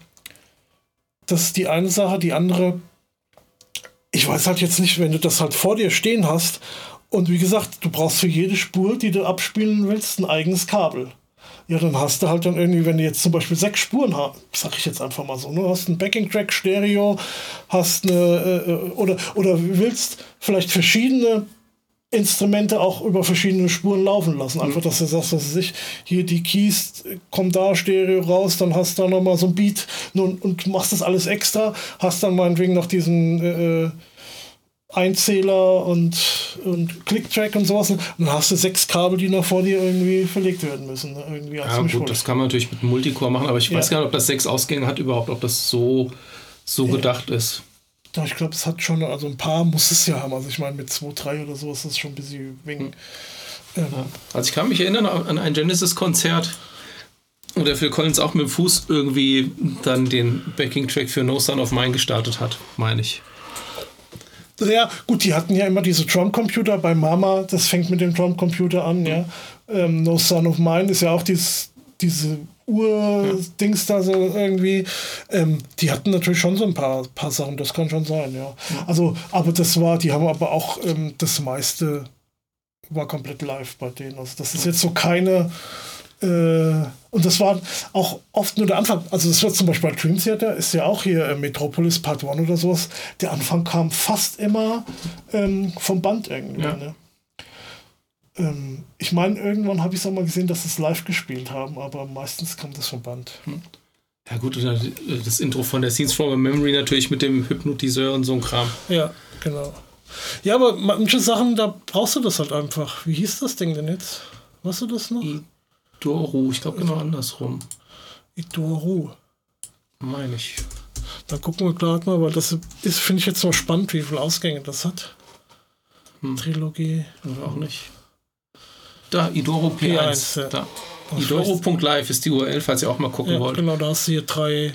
das ist die eine Sache. Die andere, ich weiß halt jetzt nicht, wenn du das halt vor dir stehen hast und wie gesagt, du brauchst für jede Spur, die du abspielen willst, ein eigenes Kabel. Ja, dann hast du halt dann irgendwie, wenn du jetzt zum Beispiel sechs Spuren hast, sag ich jetzt einfach mal so, ne, hast einen Backing-Track, Stereo, hast eine, äh, äh, oder, oder willst vielleicht verschiedene Instrumente auch über verschiedene Spuren laufen lassen. Einfach, dass du sagst, dass sich hier die Keys äh, kommen da Stereo raus, dann hast du da nochmal so ein Beat und, und machst das alles extra, hast dann meinetwegen noch diesen äh, Einzähler und, und Click-Track und sowas. Und dann hast du sechs Kabel, die noch vor dir irgendwie verlegt werden müssen. ne, Irgendwie Ja, gut, das kann man natürlich mit einem Multicore machen, aber ich weiß Ja. gar nicht, ob das sechs Ausgänge hat überhaupt, ob das so, so gedacht ist. Ja, ich glaube, es hat schon, also ein paar muss es ja haben. Also ich meine, mit 2, 3 oder so ist das schon ein bisschen wegen. Ähm, Also ich kann mich erinnern an ein Genesis-Konzert, wo der Phil Collins auch mit dem Fuß irgendwie dann den Backing-Track für No Son of Mine gestartet hat, meine ich. Ja, gut, die hatten ja immer diese Drumcomputer bei Mama, das fängt mit dem Drumcomputer an, ja. Ähm, no Son of Mine ist ja auch dieses, diese Ur-Dings da so irgendwie. Ähm, die hatten natürlich schon so ein paar, paar Sachen, das kann schon sein, ja. Also, aber das war, die haben aber auch ähm, das meiste war komplett live bei denen. Also das ist jetzt so keine äh, und das war auch oft nur der Anfang. Also das wird zum Beispiel bei Dream Theater, ist ja auch hier äh, Metropolis Part 1 oder sowas. Der Anfang kam fast immer ähm, vom Band irgendwie. Ja. Ne? Ähm, ich meine, irgendwann habe ich es auch mal gesehen, dass sie es live gespielt haben, aber meistens kommt das vom Band. Ja gut, oder das Intro von der Scenes from a Memory natürlich mit dem Hypnotiseur und so ein Kram. Ja, genau. Ja, aber manche Sachen, da brauchst du das halt einfach. Wie hieß das Ding denn jetzt? Weißt du das noch? Doru, ich glaube genau andersrum, Idoru. meine ich. Da gucken wir gerade mal, weil das ist, finde ich jetzt noch spannend, wie viele Ausgänge das hat. Trilogie. Oder auch nicht. Da, Idoro P1. P1, ja. Da. Idoro.live ist die URL, falls ihr auch mal gucken Ja, wollt. genau, da hast du hier drei.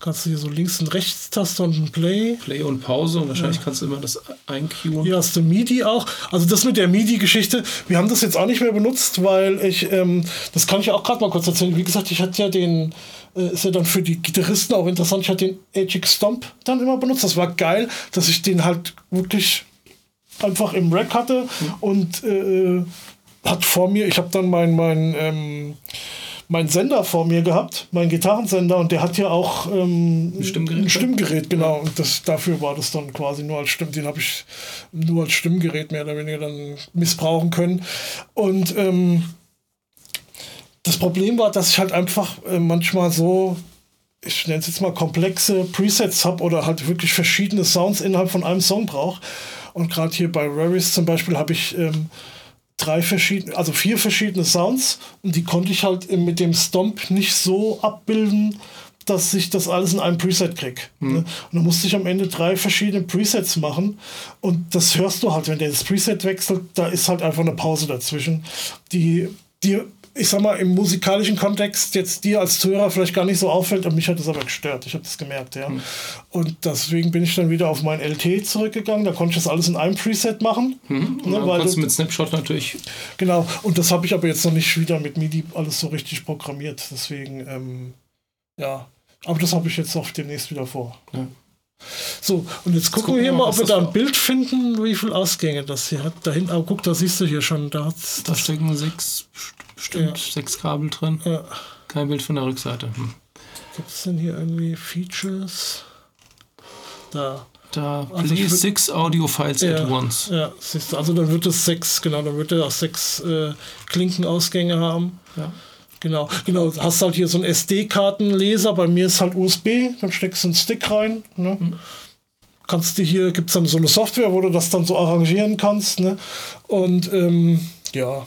Kannst du hier so links und rechts Taste und ein Play. Play und Pause und wahrscheinlich kannst du immer das einqueuen. Hier hast du MIDI auch. Also das mit der MIDI-Geschichte, wir haben das jetzt auch nicht mehr benutzt, weil ich, ähm, das kann ich auch gerade mal kurz erzählen. Wie gesagt, ich hatte ja den, äh, ist ja dann für die Gitarristen auch interessant, ich hatte den HX Stomp dann immer benutzt. Das war geil, dass ich den halt wirklich einfach im Rack hatte und äh, hat vor mir, ich habe dann mein, mein, ähm, mein Sender vor mir gehabt, mein Gitarrensender, und der hat ja auch ähm, Ein Stimmgerät, ein Stimmgerät, genau. Und das, dafür war das dann quasi nur als Stimm, den habe ich nur als Stimmgerät mehr oder weniger dann missbrauchen können. Und ähm, das Problem war, dass ich halt einfach äh, manchmal so, ich nenne es jetzt mal komplexe Presets habe oder halt wirklich verschiedene Sounds innerhalb von einem Song brauche. Und gerade hier bei Raris zum Beispiel habe ich ähm, drei verschiedene, also vier verschiedene Sounds und die konnte ich halt mit dem Stomp nicht so abbilden, dass ich das alles in einem Preset krieg. Ne? Und dann musste ich am Ende drei verschiedene Presets machen und das hörst du halt, wenn der das Preset wechselt, da ist halt einfach eine Pause dazwischen, die dir ich sag mal, im musikalischen Kontext jetzt dir als Zuhörer vielleicht gar nicht so auffällt, und mich hat das aber gestört. Ich habe das gemerkt, ja. Und deswegen bin ich dann wieder auf mein LT zurückgegangen. Da konnte ich das alles in einem Preset machen. Und Ne, weil du- mit Snapshot natürlich. Genau, und das habe ich aber jetzt noch nicht wieder mit MIDI alles so richtig programmiert. Deswegen, ähm, ja. Aber das habe ich jetzt auch demnächst wieder vor. Ja. So, und jetzt gucken gucken wir hier mal, ob wir da ein. Bild finden, wie viele Ausgänge das hier hat. Dahin, aber guck, da siehst du hier schon, da hat's Da stecken sechs, bestimmt Ja. sechs Kabel drin. Ja. Kein Bild von der Rückseite. Hm. Gibt es denn hier irgendwie Features? Da. Da Also play six Audio Files Ja, at once. ja, siehst du, also dann wird es sechs, genau, dann wird er auch sechs äh, Klinkenausgänge haben. Ja. Genau, genau. Du hast halt hier so einen SD-Kartenleser, bei mir ist halt USB, dann steckst du einen Stick rein. Ne? Mhm. Kannst du hier, gibt es dann so eine Software, wo du das dann so arrangieren kannst. Ne? Und ähm, ja,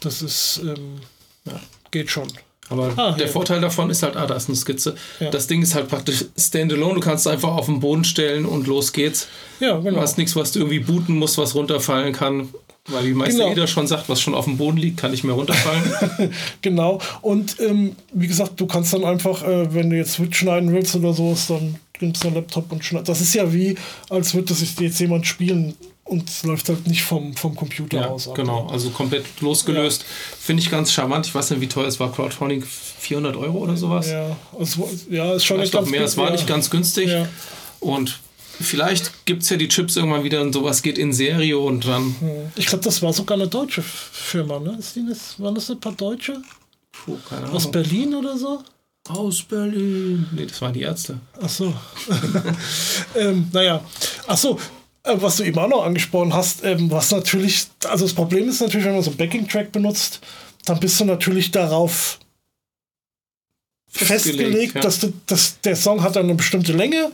das ist, ähm, ja, geht schon. Aber ah, der ja. Vorteil davon ist halt, ah, da ist eine Skizze. Ja. Das Ding ist halt praktisch standalone. Du kannst es einfach auf den Boden stellen und los geht's. Ja, genau. Du hast nichts, was du irgendwie booten musst, was runterfallen kann. Weil wie Meister genau. Eder schon sagt, was schon auf dem Boden liegt, kann nicht mehr runterfallen. genau. Und ähm, wie gesagt, du kannst dann einfach, äh, wenn du jetzt Switch schneiden willst oder sowas, dann nimmst du einen Laptop und schneidest. Das ist ja wie, als würde das jetzt jemand spielen und es läuft halt nicht vom, vom Computer ja, aus. Genau, also komplett losgelöst. Ja. Finde ich ganz charmant. Ich weiß nicht, wie teuer es war. Crowdfunding 400 Euro oder sowas. Ja, also, ja ist schon nicht ganz mehr. Es war nicht ganz günstig. Und vielleicht gibt es ja die Chips irgendwann wieder und sowas geht in Serie und dann. Ich glaube, das war sogar eine deutsche Firma, ne? Ist die das, waren das ein paar Deutsche? Puh, keine Ahnung. Aus Berlin oder so? Aus Berlin. Nee, das waren die Ärzte. Ach so. ähm, naja. Ach so, äh, was du eben auch noch angesprochen hast, ähm, was natürlich, also das Problem ist natürlich, wenn man so einen Backing-Track benutzt, dann bist du natürlich darauf festgelegt, festgelegt ja. dass, du, dass der Song hat eine bestimmte Länge.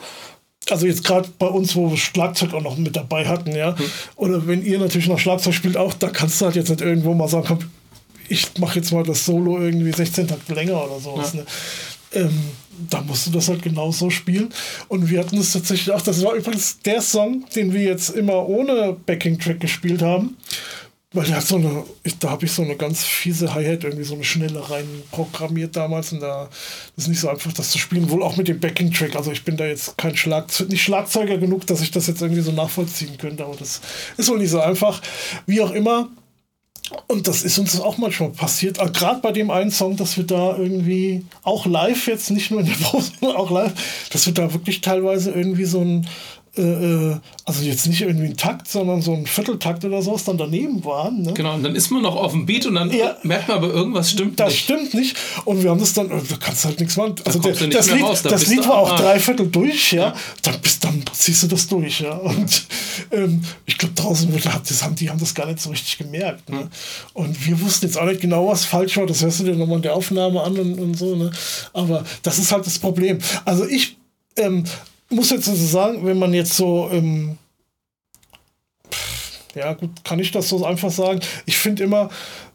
Also jetzt gerade bei uns, wo wir Schlagzeug auch noch mit dabei hatten, ja. Hm. Oder wenn ihr natürlich noch Schlagzeug spielt, auch, da kannst du halt jetzt nicht irgendwo mal sagen, komm, ich mache jetzt mal das Solo irgendwie 16 Takte länger oder sowas. Ja. Ne? Ähm, da musst du das halt genauso spielen. Und wir hatten es tatsächlich auch, das war übrigens der Song, den wir jetzt immer ohne Backing-Track gespielt haben. Weil der hat so eine, ich, da habe ich so eine ganz fiese Hi-Hat, irgendwie so eine schnelle rein programmiert damals und da ist nicht so einfach, das zu spielen, wohl auch mit dem Backing-Track. Also ich bin da jetzt kein Schlagzeug, nicht Schlagzeuger genug, dass ich das jetzt irgendwie so nachvollziehen könnte, aber das ist wohl nicht so einfach. Wie auch immer, und das ist uns auch manchmal passiert, äh, gerade bei dem einen Song, dass wir da irgendwie auch live jetzt, nicht nur in der Pause, sondern auch live, dass wir da wirklich teilweise irgendwie so ein äh, äh, also jetzt nicht irgendwie ein Takt, sondern so ein Vierteltakt oder sowas dann daneben waren. Ne? Genau, und dann ist man noch auf dem Beat und dann ja, merkt man aber irgendwas stimmt das nicht. Das stimmt nicht. Und wir haben das dann, da kannst du halt nichts machen. Also der, das Lied, raus, das Lied war auch drei Viertel durch, ja. ja. Dann, bist, dann ziehst du das durch, ja. Und ähm, ich glaube, draußen das haben, die haben das gar nicht so richtig gemerkt. Ne? Und wir wussten jetzt auch nicht genau, was falsch war. Das hörst du dir nochmal in der Aufnahme an und, und so. Ne? Aber das ist halt das Problem. Also ich ähm, muss jetzt so sagen, wenn man jetzt so, ähm, ja gut, kann ich das so einfach sagen. Ich finde immer,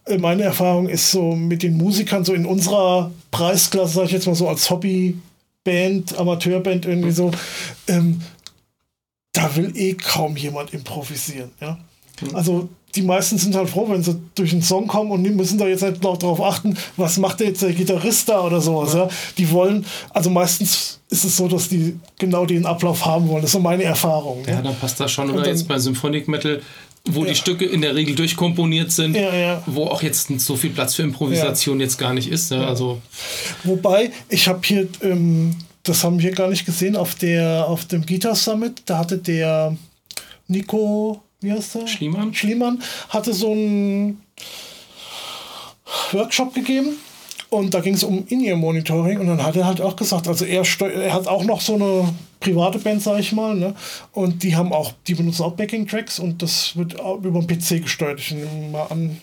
äh, meine Erfahrung ist so mit den Musikern, so in unserer Preisklasse, sage ich jetzt mal so als Hobbyband, Amateurband irgendwie so, ähm, da will eh kaum jemand improvisieren. Ja? Mhm. Also die meisten sind halt froh, wenn sie durch einen Song kommen und die müssen da jetzt nicht noch darauf achten, was macht jetzt der Gitarrist da oder sowas. Ja. ja. Die wollen, also meistens ist es so, dass die genau den Ablauf haben wollen. Das ist so meine Erfahrung. Ja, ja. dann passt das schon. Oder dann, jetzt bei Symphonic Metal, wo ja. die Stücke in der Regel durchkomponiert sind, wo auch jetzt so viel Platz für Improvisation jetzt gar nicht ist. Also Wobei, ich habe hier, ähm, das haben wir gar nicht gesehen, auf, der, auf dem Guitar Summit, da hatte der Nico wie heißt der? Schliemann. Schliemann hatte so einen Workshop gegeben und da ging es um In-Ear-Monitoring und dann hat er halt auch gesagt, also er, er hat auch noch so eine private Band, sag ich mal, ne? Und die haben auch, die benutzen auch Backing-Tracks und das wird über den PC gesteuert. Ich nehme mal an,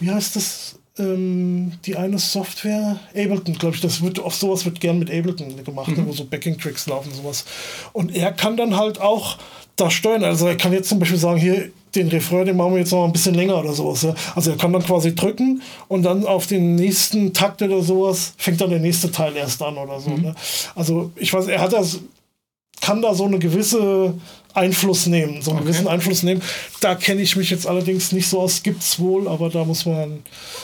wie heißt das? Ähm, die eine Software, Ableton, glaube ich, das wird auf sowas wird gern mit Ableton gemacht, ne? mhm. wo so Backing-Tracks laufen, sowas. Und er kann dann halt auch da steuern. Also er kann jetzt zum Beispiel sagen, hier den Refrain, den machen wir jetzt noch ein bisschen länger oder sowas. Ja. Also er kann dann quasi drücken und dann auf den nächsten Takt oder sowas fängt dann der nächste Teil erst an oder so. Mhm. Ne. Also ich weiß, er hat das, kann da so eine gewisse Einfluss nehmen, so einen okay. gewissen Einfluss nehmen. Da kenne ich mich jetzt allerdings nicht so aus. Gibt es wohl, aber da muss man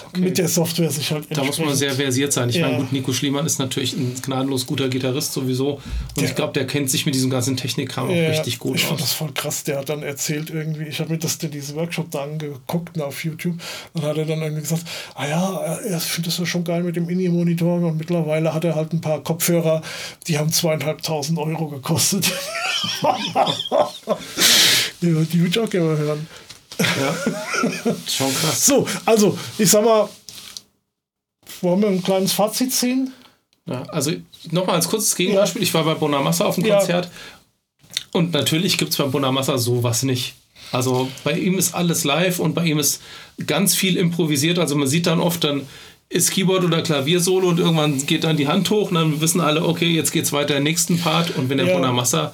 okay. mit der Software sich halt. Da muss man sehr versiert sein. Ich ja. meine, gut, Nico Schliemann ist natürlich ein gnadenlos guter Gitarrist sowieso. Und ja. ich glaube, der kennt sich mit diesem ganzen Technikkram ja, auch richtig gut ich aus. Ich fand das voll krass. Der hat dann erzählt irgendwie, ich habe mir das diesen Workshop da angeguckt ne, auf YouTube. Dann hat er dann irgendwie gesagt, ah ja, er findet das ja schon geil mit dem INI-Monitoring und mittlerweile hat er halt ein paar Kopfhörer, die haben zweieinhalbtausend Euro gekostet. die, die würde ich auch gerne mal hören. Ja, schon krass. So, also, ich sag mal, wollen wir ein kleines Fazit ziehen? Ja, also nochmal als kurzes Gegenbeispiel. Ja. Ich war bei Bonamassa auf dem Konzert und natürlich gibt es bei Bonamassa sowas nicht. Also bei ihm ist alles live und bei ihm ist ganz viel improvisiert. Also man sieht dann oft dann ist Keyboard oder Klavier-Solo und irgendwann geht dann die Hand hoch und dann wissen alle, okay, jetzt geht's weiter im nächsten Part und wenn der Ja. Bonamassa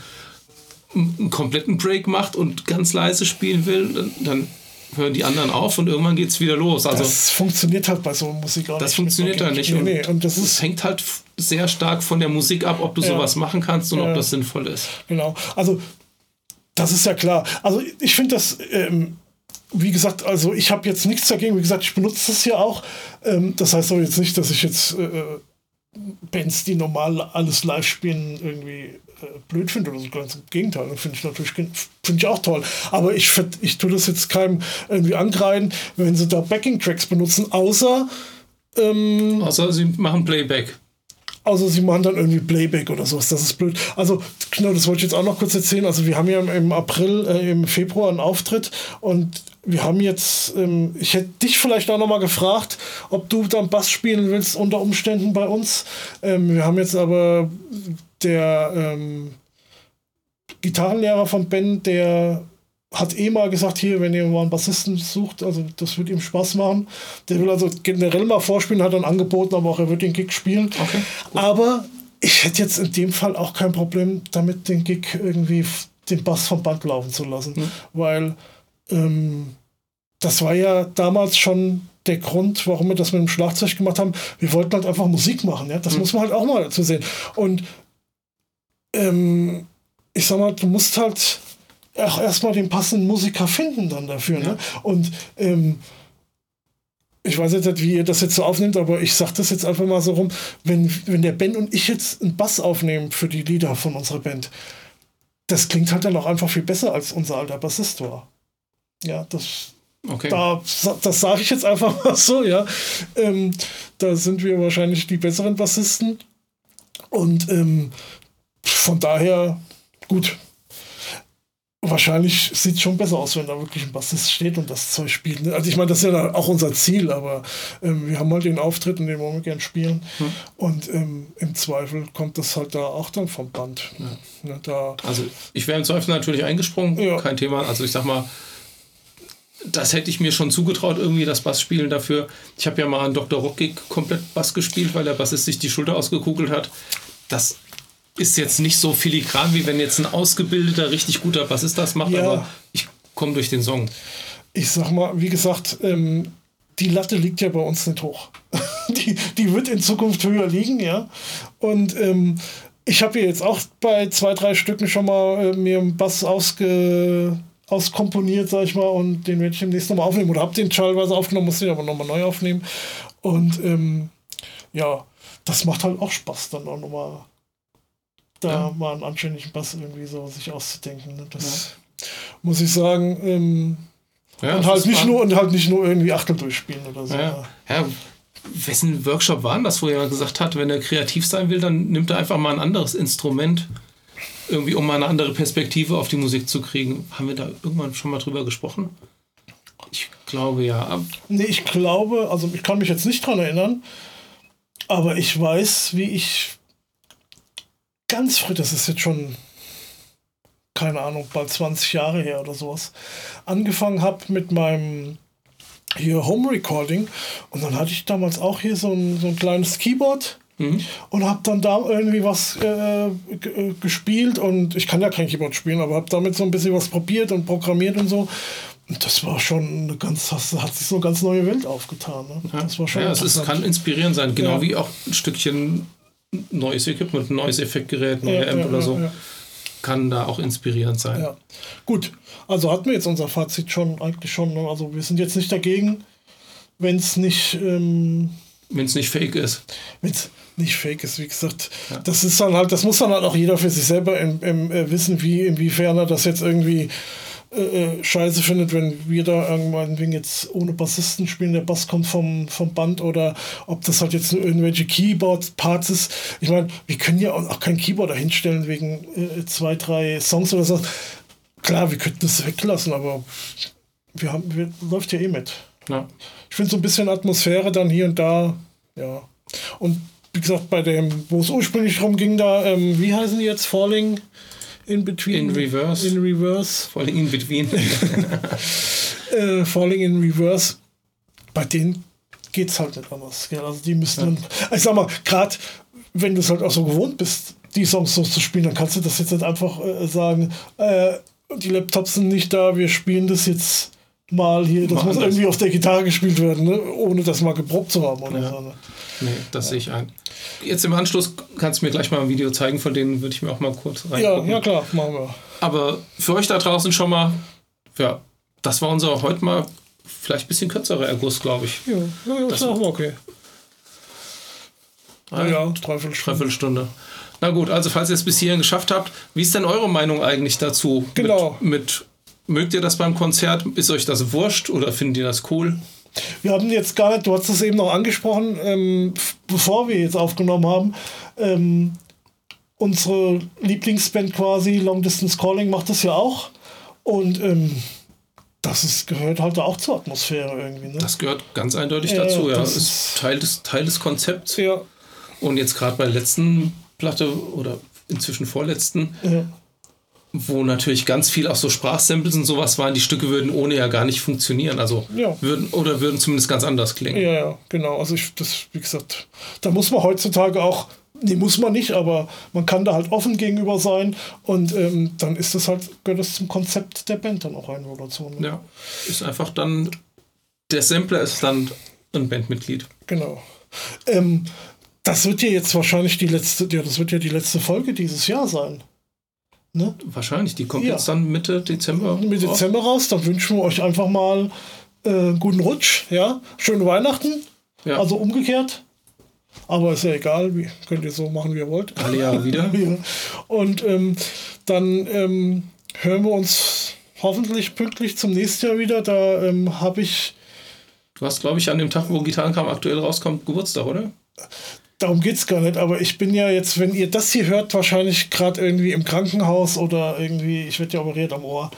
einen kompletten Break macht und ganz leise spielen will, dann, dann hören die anderen auf und irgendwann geht's wieder los. Also das funktioniert halt bei so Musik auch das nicht. funktioniert da nicht. Nee, Und nee. Und das es ist, hängt halt sehr stark von der Musik ab, ob du Ja. sowas machen kannst und Ja. ob das sinnvoll ist. genau. Also, das ist ja klar. Also, ich finde das, ähm, wie gesagt, also ich habe jetzt nichts dagegen. Wie gesagt, ich benutze das ja auch. Ähm, das heißt aber jetzt nicht, dass ich jetzt äh, Bands, die normal alles live spielen, irgendwie äh, blöd finde oder so. Ganz im Gegenteil. Finde ich natürlich finde ich auch toll. Aber ich, find- ich tue das jetzt keinem irgendwie angreifen, wenn sie da Backing-Tracks benutzen, außer. Ähm, Außer sie machen Playback. also sie machen dann irgendwie Playback oder sowas. Das ist blöd. Also genau, das wollte ich jetzt auch noch kurz erzählen. Also wir haben ja im- April, äh, im Februar einen Auftritt und wir haben jetzt, ähm, ich hätte dich vielleicht auch noch mal gefragt, ob du dann Bass spielen willst unter Umständen bei uns. Ähm, wir haben jetzt aber der ähm, Gitarrenlehrer von Ben, der hat eh mal gesagt, hier, wenn ihr mal einen Bassisten sucht, also das wird ihm Spaß machen. Der will also generell mal vorspielen, hat dann angeboten, aber auch er wird den Gig spielen. Okay, Aber ich hätte jetzt in dem Fall auch kein Problem damit, den Gig irgendwie den Bass vom Band laufen zu lassen. Weil ähm, das war ja damals schon der Grund, warum wir das mit dem Schlagzeug gemacht haben. Wir wollten halt einfach Musik machen. Ja? Das muss man halt auch mal dazu sehen. Und ähm, ich sag mal, du musst halt auch erstmal den passenden Musiker finden dann dafür. Ne? Und ähm, ich weiß jetzt nicht, wie ihr das jetzt so aufnimmt, aber ich sag das jetzt einfach mal so rum, wenn, wenn der Ben und ich jetzt einen Bass aufnehmen für die Lieder von unserer Band, das klingt halt dann auch einfach viel besser, als unser alter Bassist war. Ja, das, Okay. da, das sage ich jetzt einfach mal so, ja. Ähm, da sind wir wahrscheinlich die besseren Bassisten. Und ähm, von daher, gut. Wahrscheinlich sieht es schon besser aus, wenn da wirklich ein Bassist steht und das Zeug spielt. ne? Also ich meine, das ist ja auch unser Ziel, aber ähm, wir haben halt den Auftritt, in dem wollen wir gern spielen. Und ähm, im Zweifel kommt das halt da auch dann vom Band. Ne, da, Also ich wäre im Zweifel natürlich eingesprungen, Ja. kein Thema. Also ich sag mal, das hätte ich mir schon zugetraut, irgendwie das Bassspielen dafür. Ich habe ja mal einen Dr. Rock-Gig komplett Bass gespielt, weil der Bassist sich die Schulter ausgekugelt hat. Das ist jetzt nicht so filigran, wie wenn jetzt ein ausgebildeter, richtig guter Bassist das macht, Ja. aber ich komme durch den Song. ich sag mal, wie gesagt, ähm, die Latte liegt ja bei uns nicht hoch. die, die wird in Zukunft höher liegen, ja. Und ähm, ich habe hier jetzt auch bei zwei, drei Stücken schon mal äh, mir einen Bass ausge, auskomponiert, sag ich mal, und den werde ich demnächst nochmal aufnehmen. Oder habe den teilweise aufgenommen, muss den aber nochmal neu aufnehmen. Und ähm, ja, das macht halt auch Spaß, dann auch nochmal da Ja. mal einen anständigen Bass irgendwie so sich auszudenken. Ne? Das muss ich sagen, ähm, Ja, und halt nicht nur und halt nicht nur irgendwie Achtel durchspielen oder so. Ja. ja, wessen Workshop war denn das, wo jemand gesagt hat, wenn er kreativ sein will, dann nimmt er einfach mal ein anderes Instrument, irgendwie um mal eine andere Perspektive auf die Musik zu kriegen. Haben wir da irgendwann schon mal drüber gesprochen? Ich glaube ja. Nee, ich glaube, also ich kann mich jetzt nicht dran erinnern, aber ich weiß, wie ich ganz früh, das ist jetzt schon, keine Ahnung, bald 20 Jahre her oder sowas, angefangen habe mit meinem hier Home Recording und dann hatte ich damals auch hier so ein, so ein kleines Keyboard und habe dann da irgendwie was äh, äh, gespielt und ich kann ja kein Keyboard spielen, aber habe damit so ein bisschen was probiert und programmiert und so. Und das war schon eine ganz, das hat sich so eine ganz neue Welt aufgetan. Ne? Das war schon ja, es ist, kann inspirierend sein, genau Ja. wie auch ein Stückchen neues Equipment, ein neues Effektgerät, neue Ja, Amp ja, oder so, ja. kann da auch inspirierend sein. Gut, also hatten wir jetzt unser Fazit schon eigentlich schon. Ne? Also wir sind jetzt nicht dagegen, wenn es nicht, ähm, Wenn es nicht fake ist. wenn's nicht fake ist, wie gesagt. Das ist dann halt, das muss dann halt auch jeder für sich selber im, im, äh, wissen, wie inwiefern er das jetzt irgendwie äh, äh, scheiße findet, wenn wir da irgendwann wegen jetzt ohne Bassisten spielen, der Bass kommt vom, vom Band oder ob das halt jetzt nur irgendwelche Keyboard-Parts ist. Ich meine, wir können ja auch kein Keyboard dahinstellen wegen äh, zwei, drei Songs oder so. Klar, wir könnten das weglassen, aber wir haben, wir, läuft ja eh mit. Ja. Ich finde so ein bisschen Atmosphäre dann hier und da, ja. Und wie gesagt, bei dem, wo es ursprünglich drum ging, da, ähm, wie heißen die jetzt? Falling in Between? In Reverse. In Reverse. Allem in between. Äh, Falling in Reverse. Bei denen geht's halt nicht anders. Gell? Also die müssen dann, ich sag mal, gerade wenn du es halt auch so gewohnt bist, die Songs so zu spielen, dann kannst du das jetzt nicht einfach äh, sagen, äh, die Laptops sind nicht da, wir spielen das jetzt mal hier, das Machen muss irgendwie auf der Gitarre gespielt werden, ne? ohne das mal geprobt zu haben oder Ja. so. Ne? Nee, das sehe ich ein. Jetzt im Anschluss kannst du mir gleich mal ein Video zeigen, von denen würde ich mir auch mal kurz Ja, reingucken. ja klar, machen wir. Aber für euch da draußen schon mal, ja, das war unser heute mal vielleicht ein bisschen kürzerer Erguss, glaube ich. Ja, ja, ja Das- ist auch mal okay. Ah, Ja, ja, dreiviertel Stunde. Na gut, also falls ihr es bis hierhin geschafft habt, wie ist denn eure Meinung eigentlich dazu? Genau. Mit, mit mögt ihr das beim Konzert? Ist euch das wurscht oder findet ihr das cool? Wir hatten jetzt gar nicht, du hast es eben noch angesprochen, ähm, bevor wir jetzt aufgenommen haben, ähm, unsere Lieblingsband quasi, Long Distance Calling, macht das ja auch. Und ähm, das ist, gehört halt auch zur Atmosphäre irgendwie. Ne? Das gehört ganz eindeutig Ja, dazu, ja. das Ist, ist- Teil, des, Teil des Konzepts. ja, Und jetzt gerade bei der letzten Platte oder inzwischen vorletzten, ja, wo natürlich ganz viel auch so Sprachsamples und sowas waren, die Stücke würden ohne ja gar nicht funktionieren. Also Ja. würden oder würden zumindest ganz anders klingen. ja, ja, genau. Also ich, das, wie gesagt, da muss man heutzutage auch, nee, muss man nicht, aber man kann da halt offen gegenüber sein und ähm, dann ist das halt, gehört das zum Konzept der Band dann auch ein oder so. Ne? Ja, ist einfach dann, der Sampler ist dann ein Bandmitglied. Genau. Ähm, das wird ja jetzt wahrscheinlich die letzte, ja, das wird ja die letzte Folge dieses Jahr sein. Ne? Wahrscheinlich, die kommt Ja. jetzt dann Mitte Dezember. Mit raus. Dezember raus, dann wünschen wir euch einfach mal äh, guten Rutsch, ja, schöne Weihnachten, Ja. also umgekehrt. Aber ist ja egal, wie, könnt ihr so machen, wie ihr wollt. Alle Jahre wieder. Ja. Und ähm, dann ähm, hören wir uns hoffentlich pünktlich zum nächsten Jahr wieder. Da ähm, habe ich Du hast, glaube ich, an dem Tag, wo Gitarrenkram aktuell rauskommt, Geburtstag, oder? Darum geht es gar nicht, aber ich bin ja jetzt, wenn ihr das hier hört, wahrscheinlich gerade irgendwie im Krankenhaus oder irgendwie, ich werde ja operiert am Ohr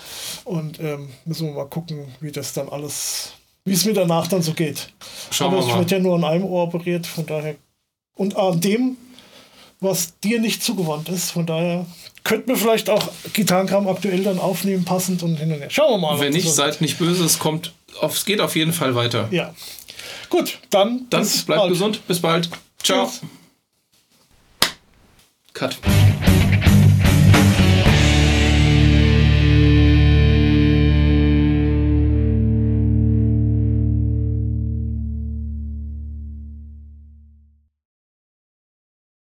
und ähm, müssen wir mal gucken, wie das dann alles, wie es mir danach dann so geht. Schauen aber ich werde ja nur an einem Ohr operiert, von daher und an dem, was dir nicht zugewandt ist, von daher könnten wir vielleicht auch Gitarrenkram aktuell dann aufnehmen, passend und hin und her. Schauen wir mal. Wenn nicht, so- seid nicht böse, es kommt, auf, es geht auf jeden Fall weiter. Ja. Gut, dann, Dann bleibt bald. gesund, bis bald. Ciao. Cut.